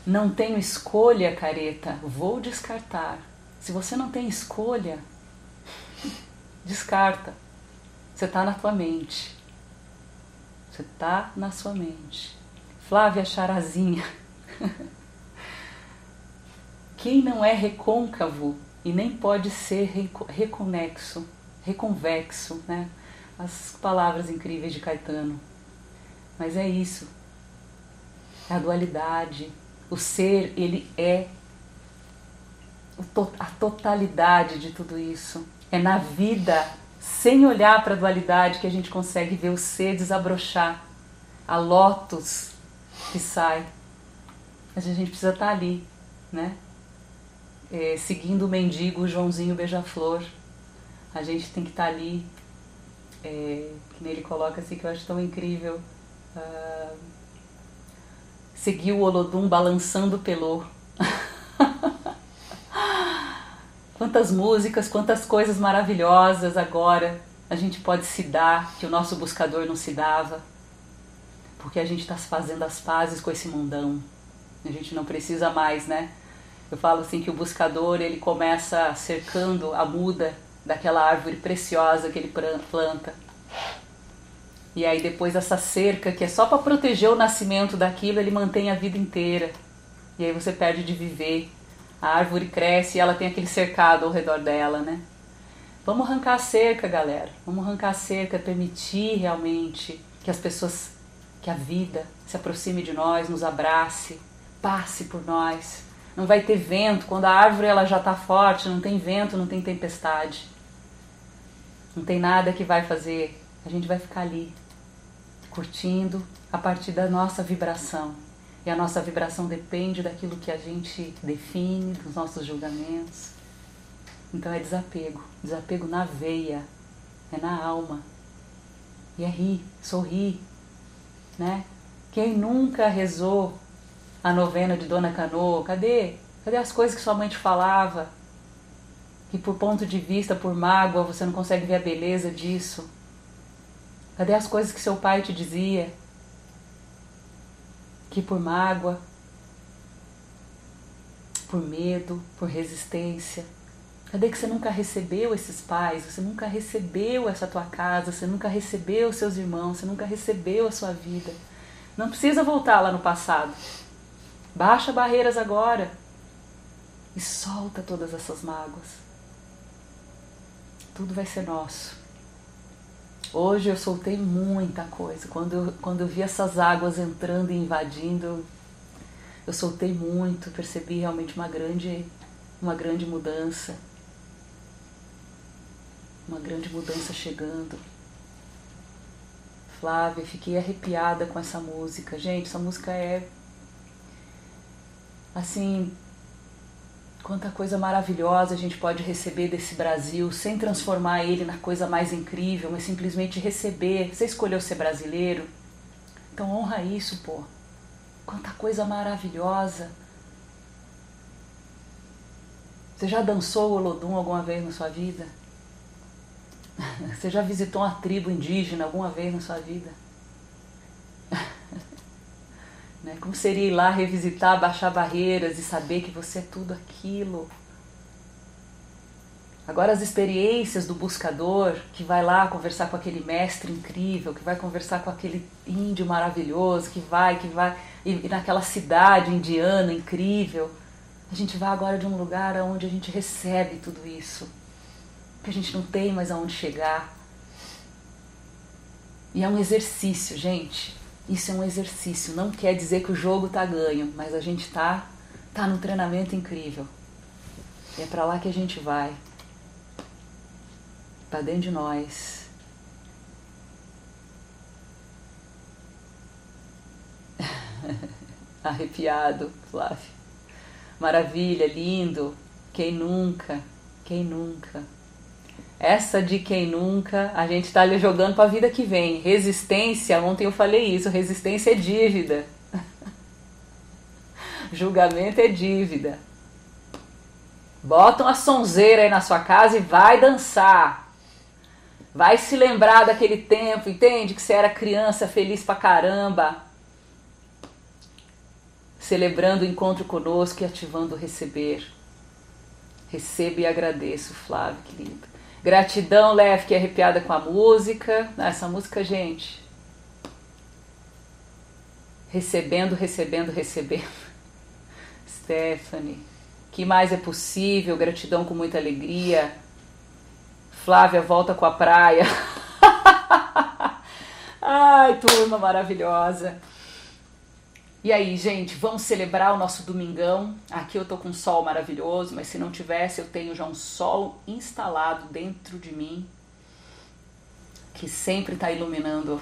não tenho escolha, careta, vou descartar. Se você não tem escolha, descarta. Você está na tua mente. Você está na sua mente. Flávia Charazinha. Quem não é recôncavo e nem pode ser reconexo, reconvexo, né? As palavras incríveis de Caetano. Mas é isso. É a dualidade. O ser, ele é a totalidade de tudo isso. É na vida, sem olhar para a dualidade, que a gente consegue ver o ser desabrochar. A lótus que sai. Mas a gente precisa estar ali, né? é, seguindo o mendigo Joãozinho Beija-Flor. A gente tem que estar tá ali, é, que nele coloca assim que eu acho tão incrível. Uh, seguir o Olodum balançando pelo. quantas músicas, quantas coisas maravilhosas agora a gente pode se dar que o nosso buscador não se dava, porque a gente está fazendo as pazes com esse mundão. A gente não precisa mais, né? Eu falo assim que o buscador ele começa cercando a muda daquela árvore preciosa que ele planta. E aí depois essa cerca que é só para proteger o nascimento daquilo, ele mantém a vida inteira. E aí você perde de viver. A árvore cresce e ela tem aquele cercado ao redor dela, né? Vamos arrancar a cerca, galera. Vamos arrancar a cerca, permitir realmente que as pessoas, que a vida se aproxime de nós, nos abrace, passe por nós não vai ter vento. Quando a árvore ela já está forte, não tem vento, não tem tempestade. Não tem nada que vai fazer. A gente vai ficar ali, curtindo a partir da nossa vibração. E a nossa vibração depende daquilo que a gente define, dos nossos julgamentos. Então é desapego. Desapego na veia, é na alma. E é rir, sorrir, né? Quem nunca rezou a novena de Dona Canoa? Cadê? Cadê as coisas que sua mãe te falava? Que por ponto de vista, por mágoa, você não consegue ver a beleza disso? Cadê as coisas que seu pai te dizia? Que por mágoa, por medo, por resistência. Cadê que você nunca recebeu esses pais? Você nunca recebeu essa tua casa, você nunca recebeu seus irmãos, você nunca recebeu a sua vida. Não precisa voltar lá no passado. Baixa barreiras agora e solta todas essas mágoas. Tudo vai ser nosso. Hoje eu soltei muita coisa. Quando eu, quando eu vi essas águas entrando e invadindo, eu soltei muito, percebi realmente uma grande, uma grande mudança. Uma grande mudança chegando. Flávia, fiquei arrepiada com essa música. Gente, essa música é assim, quanta coisa maravilhosa a gente pode receber desse Brasil sem transformar ele na coisa mais incrível, mas simplesmente receber. Você escolheu ser brasileiro? Então honra isso, pô. Quanta coisa maravilhosa. Você já dançou o Olodum alguma vez na sua vida? Você já visitou uma tribo indígena alguma vez na sua vida? Né? Como seria ir lá revisitar, baixar barreiras e saber que você é tudo aquilo? Agora as experiências do buscador que vai lá conversar com aquele mestre incrível, que vai conversar com aquele índio maravilhoso, que vai, que vai, e, e naquela cidade indiana incrível. A gente vai agora de um lugar onde a gente recebe tudo isso, que a gente não tem mais aonde chegar. E é um exercício, gente. Isso é um exercício. Não quer dizer que o jogo tá ganho, mas a gente tá tá num treinamento incrível. E é para lá que a gente vai. Para dentro de nós. Arrepiado, Flávio. Maravilha, lindo. Quem nunca? Quem nunca? Essa de quem nunca, a gente está ali jogando para a vida que vem. Resistência, ontem eu falei isso, resistência é dívida. Julgamento é dívida. Bota uma sonzeira aí na sua casa e vai dançar. Vai se lembrar daquele tempo, entende? Que você era criança feliz pra caramba. Celebrando o encontro conosco e ativando o receber. Recebo e agradeço, Flávio, que lindo. Gratidão, Leve, que é arrepiada com a música. Essa música, gente. Recebendo, recebendo, recebendo. Stephanie. Que mais é possível? Gratidão com muita alegria. Flávia volta com a praia. Ai, turma maravilhosa. E aí, gente, vamos celebrar o nosso domingão. Aqui eu tô com um sol maravilhoso, mas se não tivesse, eu tenho já um sol instalado dentro de mim que sempre tá iluminando.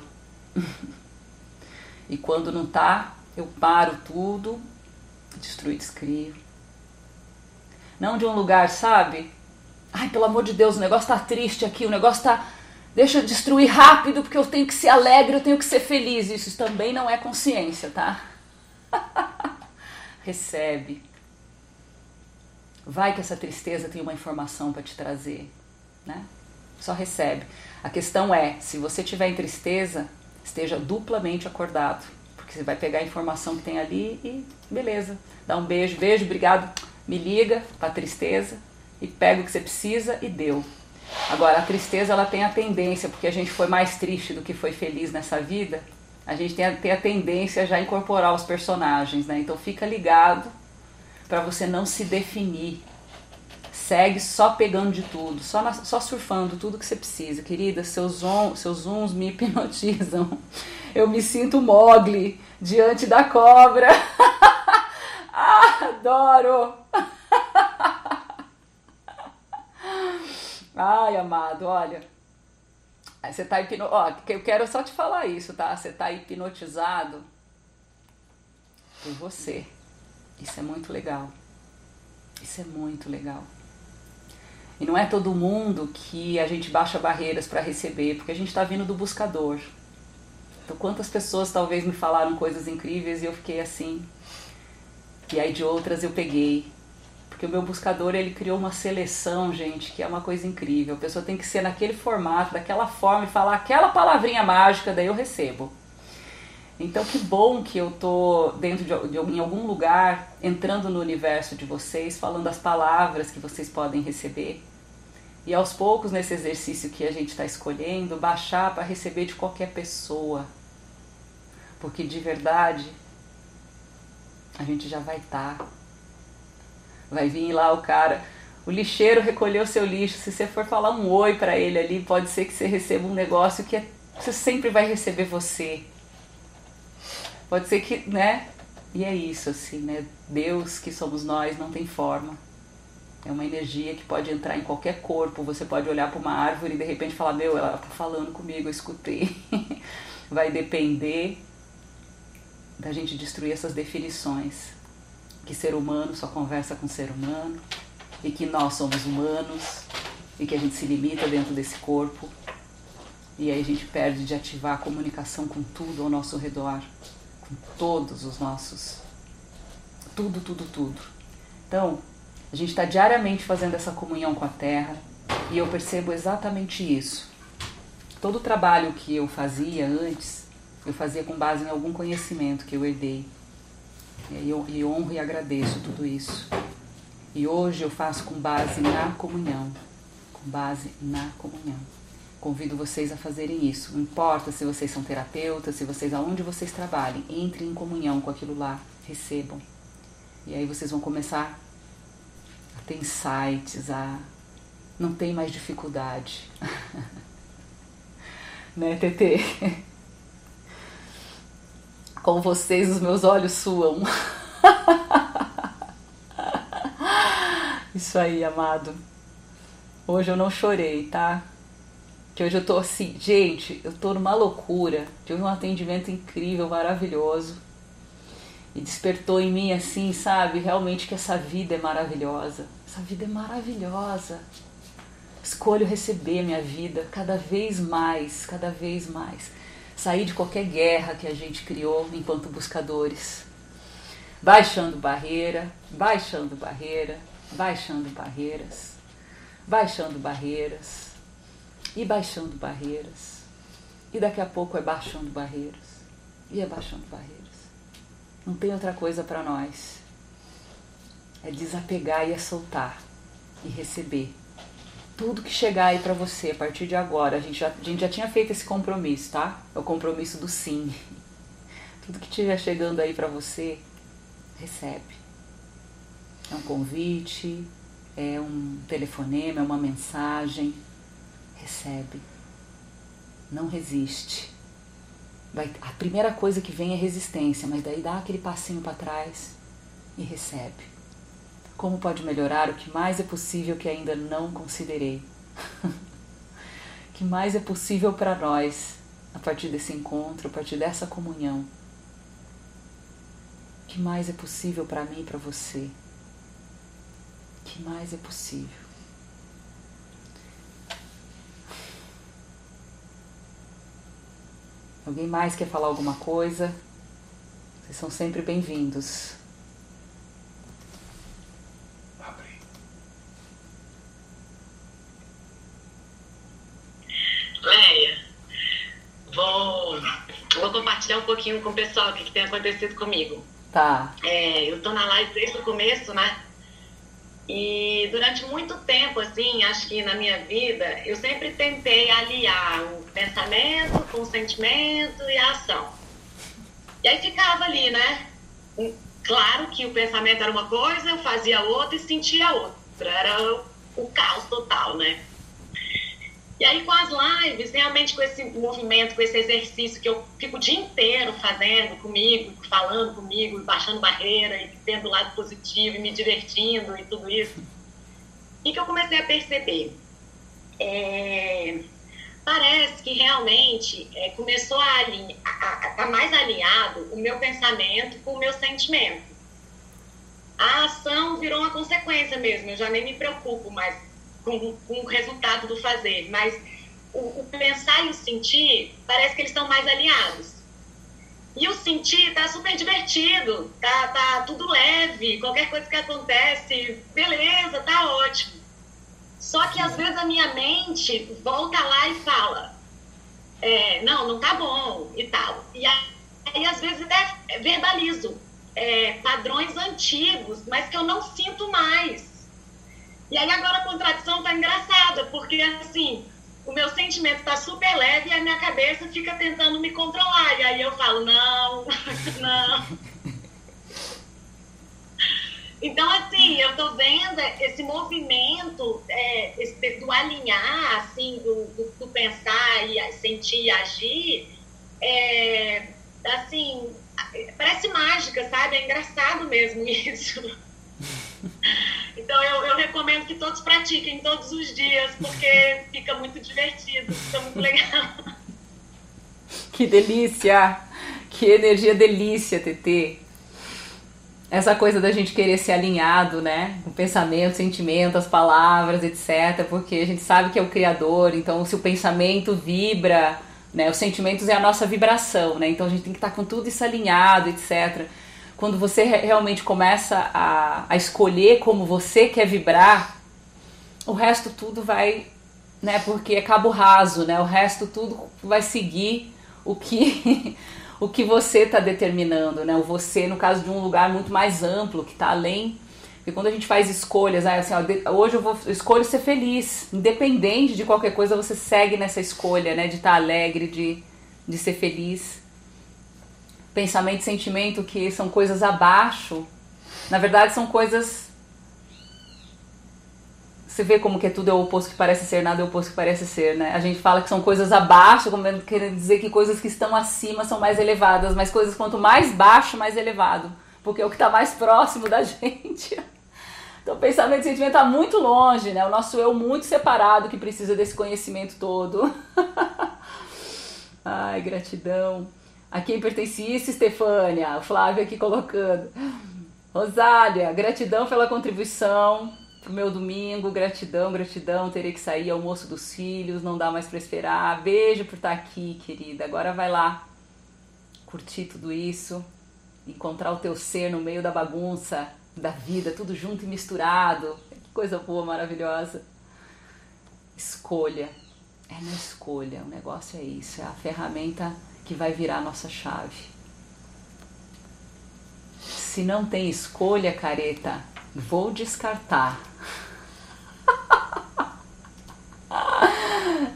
e quando não tá, eu paro tudo, destruo e descrio. Não de um lugar, sabe? Ai, pelo amor de Deus, o negócio tá triste aqui, o negócio tá. Deixa eu destruir rápido porque eu tenho que ser alegre, eu tenho que ser feliz. Isso também não é consciência, tá? Recebe. Vai que essa tristeza tem uma informação para te trazer, né? Só recebe. A questão é, se você tiver em tristeza, esteja duplamente acordado, porque você vai pegar a informação que tem ali e beleza. Dá um beijo, beijo, obrigado. Me liga para tristeza e pega o que você precisa e deu. Agora, a tristeza ela tem a tendência, porque a gente foi mais triste do que foi feliz nessa vida, a gente tem a, tem a tendência já a incorporar os personagens, né? Então fica ligado para você não se definir. Segue só pegando de tudo, só, na, só surfando tudo que você precisa. Querida, seus, on, seus zooms me hipnotizam. Eu me sinto Mogli diante da cobra. ah, adoro! Ai, amado, olha Você tá hipnotizado. Ó, eu quero só te falar isso, tá? Você tá hipnotizado por você. Isso é muito legal. Isso é muito legal. E não é todo mundo que a gente baixa barreiras para receber, porque a gente está vindo do buscador. Então, quantas pessoas talvez me falaram coisas incríveis e eu fiquei assim. E aí de outras eu peguei. Porque o meu buscador ele criou uma seleção, gente, que é uma coisa incrível. A pessoa tem que ser naquele formato, daquela forma e falar aquela palavrinha mágica, daí eu recebo. Então que bom que eu tô dentro de, de em algum lugar, entrando no universo de vocês, falando as palavras que vocês podem receber. E aos poucos, nesse exercício que a gente está escolhendo, baixar para receber de qualquer pessoa. Porque de verdade, a gente já vai estar. Tá Vai vir lá o cara, o lixeiro recolheu seu lixo. Se você for falar um oi para ele ali, pode ser que você receba um negócio que é, você sempre vai receber você. Pode ser que, né? E é isso, assim, né? Deus, que somos nós, não tem forma. É uma energia que pode entrar em qualquer corpo. Você pode olhar para uma árvore e de repente falar: Meu, ela tá falando comigo, eu escutei. Vai depender da gente destruir essas definições que ser humano só conversa com ser humano e que nós somos humanos e que a gente se limita dentro desse corpo e aí a gente perde de ativar a comunicação com tudo ao nosso redor, com todos os nossos. Tudo, tudo, tudo. Então, a gente está diariamente fazendo essa comunhão com a Terra e eu percebo exatamente isso. Todo o trabalho que eu fazia antes, eu fazia com base em algum conhecimento que eu herdei e, eu, e honro e agradeço tudo isso. E hoje eu faço com base na comunhão. com base na comunhão. Convido vocês a fazerem isso. Não importa se vocês são terapeutas, se vocês aonde vocês trabalhem, entrem em comunhão com aquilo lá, recebam. E aí vocês vão começar a ter insights, a não tem mais dificuldade. né, TT? Com vocês os meus olhos suam. Isso aí, amado. Hoje eu não chorei, tá? Que hoje eu tô assim, gente, eu tô numa loucura. Tive um atendimento incrível, maravilhoso. E despertou em mim assim, sabe? Realmente que essa vida é maravilhosa. Essa vida é maravilhosa. Escolho receber minha vida cada vez mais, cada vez mais. Sair de qualquer guerra que a gente criou enquanto buscadores. Baixando barreira, baixando barreira, baixando barreiras, baixando barreiras e baixando barreiras. E daqui a pouco é baixando barreiras e é baixando barreiras. Não tem outra coisa para nós. É desapegar e é soltar e receber. Tudo que chegar aí para você a partir de agora, a gente, já, a gente já tinha feito esse compromisso, tá? É o compromisso do sim. Tudo que estiver chegando aí para você, recebe. É um convite, é um telefonema, é uma mensagem. Recebe. Não resiste. Vai, a primeira coisa que vem é resistência, mas daí dá aquele passinho para trás e recebe. Como pode melhorar o que mais é possível que ainda não considerei? que mais é possível para nós a partir desse encontro, a partir dessa comunhão? que mais é possível para mim e para você? que mais é possível? Alguém mais quer falar alguma coisa? Vocês são sempre bem-vindos. Leia, vou, vou compartilhar um pouquinho com o pessoal o que, que tem acontecido comigo. Tá. É, eu tô na live desde o começo, né? E durante muito tempo, assim, acho que na minha vida, eu sempre tentei aliar o pensamento com o sentimento e a ação. E aí ficava ali, né? Claro que o pensamento era uma coisa, eu fazia outra e sentia outra. Era o, o caos total, né? E aí, com as lives, realmente com esse movimento, com esse exercício que eu fico o dia inteiro fazendo comigo, falando comigo, baixando barreira e tendo lado positivo e me divertindo e tudo isso, e que eu comecei a perceber. É, parece que realmente é, começou a estar tá mais alinhado o meu pensamento com o meu sentimento. A ação virou uma consequência mesmo, eu já nem me preocupo mais com, com o resultado do fazer, mas o, o, pensar e o sentir parece que eles estão mais alinhados. E o sentir tá super divertido, tá, tá tudo leve, qualquer coisa que acontece, beleza, tá ótimo. Só que às vezes a minha mente volta lá e fala, é, não, não tá bom e tal. E aí, às vezes é, verbalizo é, padrões antigos, mas que eu não sinto mais. E aí agora a contradição tá engraçada, porque assim, o meu sentimento tá super leve e a minha cabeça fica tentando me controlar. E aí eu falo, não, não. Então, assim, eu tô vendo esse movimento é, do alinhar, assim, do, do, do, pensar e sentir e agir, é, assim, parece mágica, sabe? É engraçado mesmo isso. Então eu, eu, recomendo que todos pratiquem todos os dias, porque fica muito divertido, fica muito legal. Que delícia! Que energia delícia, TT! Essa coisa da gente querer ser alinhado, né? O pensamento, o sentimento, as palavras, etc. Porque a gente sabe que é o Criador, então se o pensamento vibra, né? Os sentimentos é a nossa vibração, né? Então a gente tem que estar com tudo isso alinhado, etc quando você realmente começa a, a escolher como você quer vibrar, o resto tudo vai, né? Porque é cabo raso, né? O resto tudo vai seguir o que o que você está determinando, né? O você, no caso de um lugar muito mais amplo, que está além Porque quando a gente faz escolhas, ah, assim, ó, hoje eu vou eu escolho ser feliz, independente de qualquer coisa, você segue nessa escolha, né, de estar alegre, de, de ser feliz. Pensamento e sentimento que são coisas abaixo, na verdade são coisas você vê como que é tudo é o oposto que parece ser, nada é o oposto que parece ser, né? A gente fala que são coisas abaixo, como querendo dizer que coisas que estão acima são mais elevadas, mas coisas quanto mais baixo, mais elevado, porque é o que está mais próximo da gente. Então, pensamento e sentimento está muito longe, né? O nosso eu muito separado que precisa desse conhecimento todo. Ai, gratidão. A quem pertence isso, Estefânia? O Flávio aqui colocando. Rosália, gratidão pela contribuição pro meu domingo, gratidão, gratidão, terei que sair, almoço dos filhos, não dá mais para esperar. Beijo por estar aqui, querida. Agora vai lá curtir tudo isso, encontrar o teu ser no meio da bagunça da vida, tudo junto e misturado. Que coisa boa, maravilhosa. Escolha. É na escolha. O negócio é isso, é a ferramenta que vai virar nossa chave. Se não tem escolha, careta, vou descartar.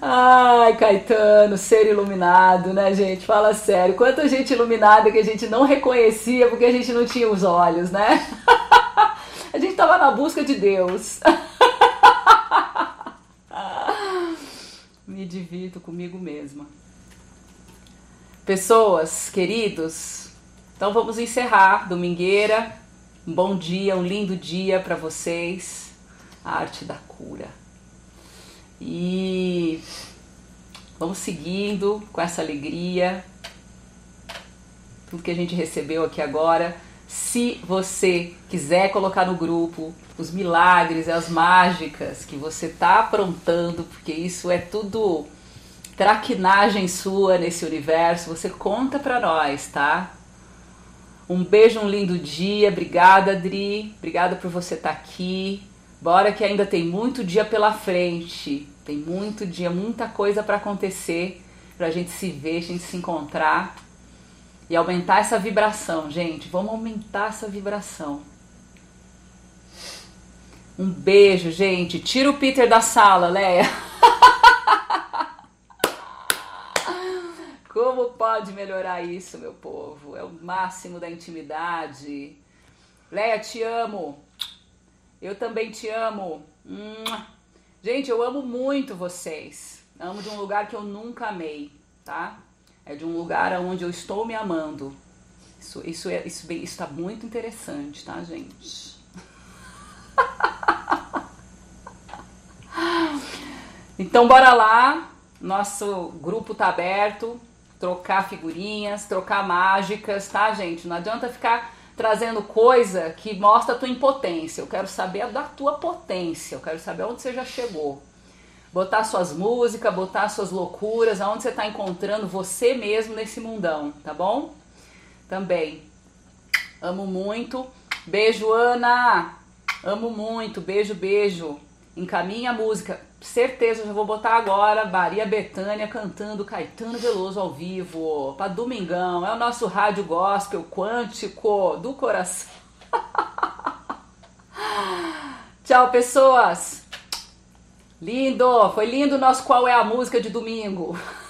Ai, Caetano, ser iluminado, né, gente? Fala sério. Quanta gente iluminada que a gente não reconhecia porque a gente não tinha os olhos, né? A gente estava na busca de Deus. Me divirto comigo mesma. Pessoas, queridos, então vamos encerrar. Domingueira, um bom dia, um lindo dia para vocês. A arte da cura. E vamos seguindo com essa alegria. Tudo que a gente recebeu aqui agora. Se você quiser colocar no grupo os milagres as mágicas que você está aprontando, porque isso é tudo traquinagem sua nesse universo, você conta para nós, tá? Um beijo, um lindo dia. Obrigada, Adri. Obrigada por você estar tá aqui. Bora que ainda tem muito dia pela frente. Tem muito dia, muita coisa para acontecer, pra gente se ver, a gente se encontrar e aumentar essa vibração, gente. Vamos aumentar essa vibração. Um beijo, gente. Tira o Peter da sala, Leia. Como pode melhorar isso, meu povo? É o máximo da intimidade. Leia, te amo. Eu também te amo. Gente, eu amo muito vocês. Amo de um lugar que eu nunca amei, tá? É de um lugar onde eu estou me amando. Isso, isso, é, isso, isso está muito interessante, tá, gente? então, bora lá. Nosso grupo tá aberto. Trocar figurinhas, trocar mágicas, tá, gente? Não adianta ficar trazendo coisa que mostra a tua impotência. Eu quero saber da tua potência, eu quero saber onde você já chegou. Botar suas músicas, botar suas loucuras, aonde você está encontrando você mesmo nesse mundão, tá bom? Também. Amo muito. Beijo, Ana! Amo muito. Beijo, beijo. Encaminha a música. Certeza, já vou botar agora Maria Betânia cantando Caetano Veloso ao vivo. Para domingão. É o nosso rádio gospel quântico do coração. Tchau, pessoas. Lindo. Foi lindo o nosso Qual é a Música de domingo.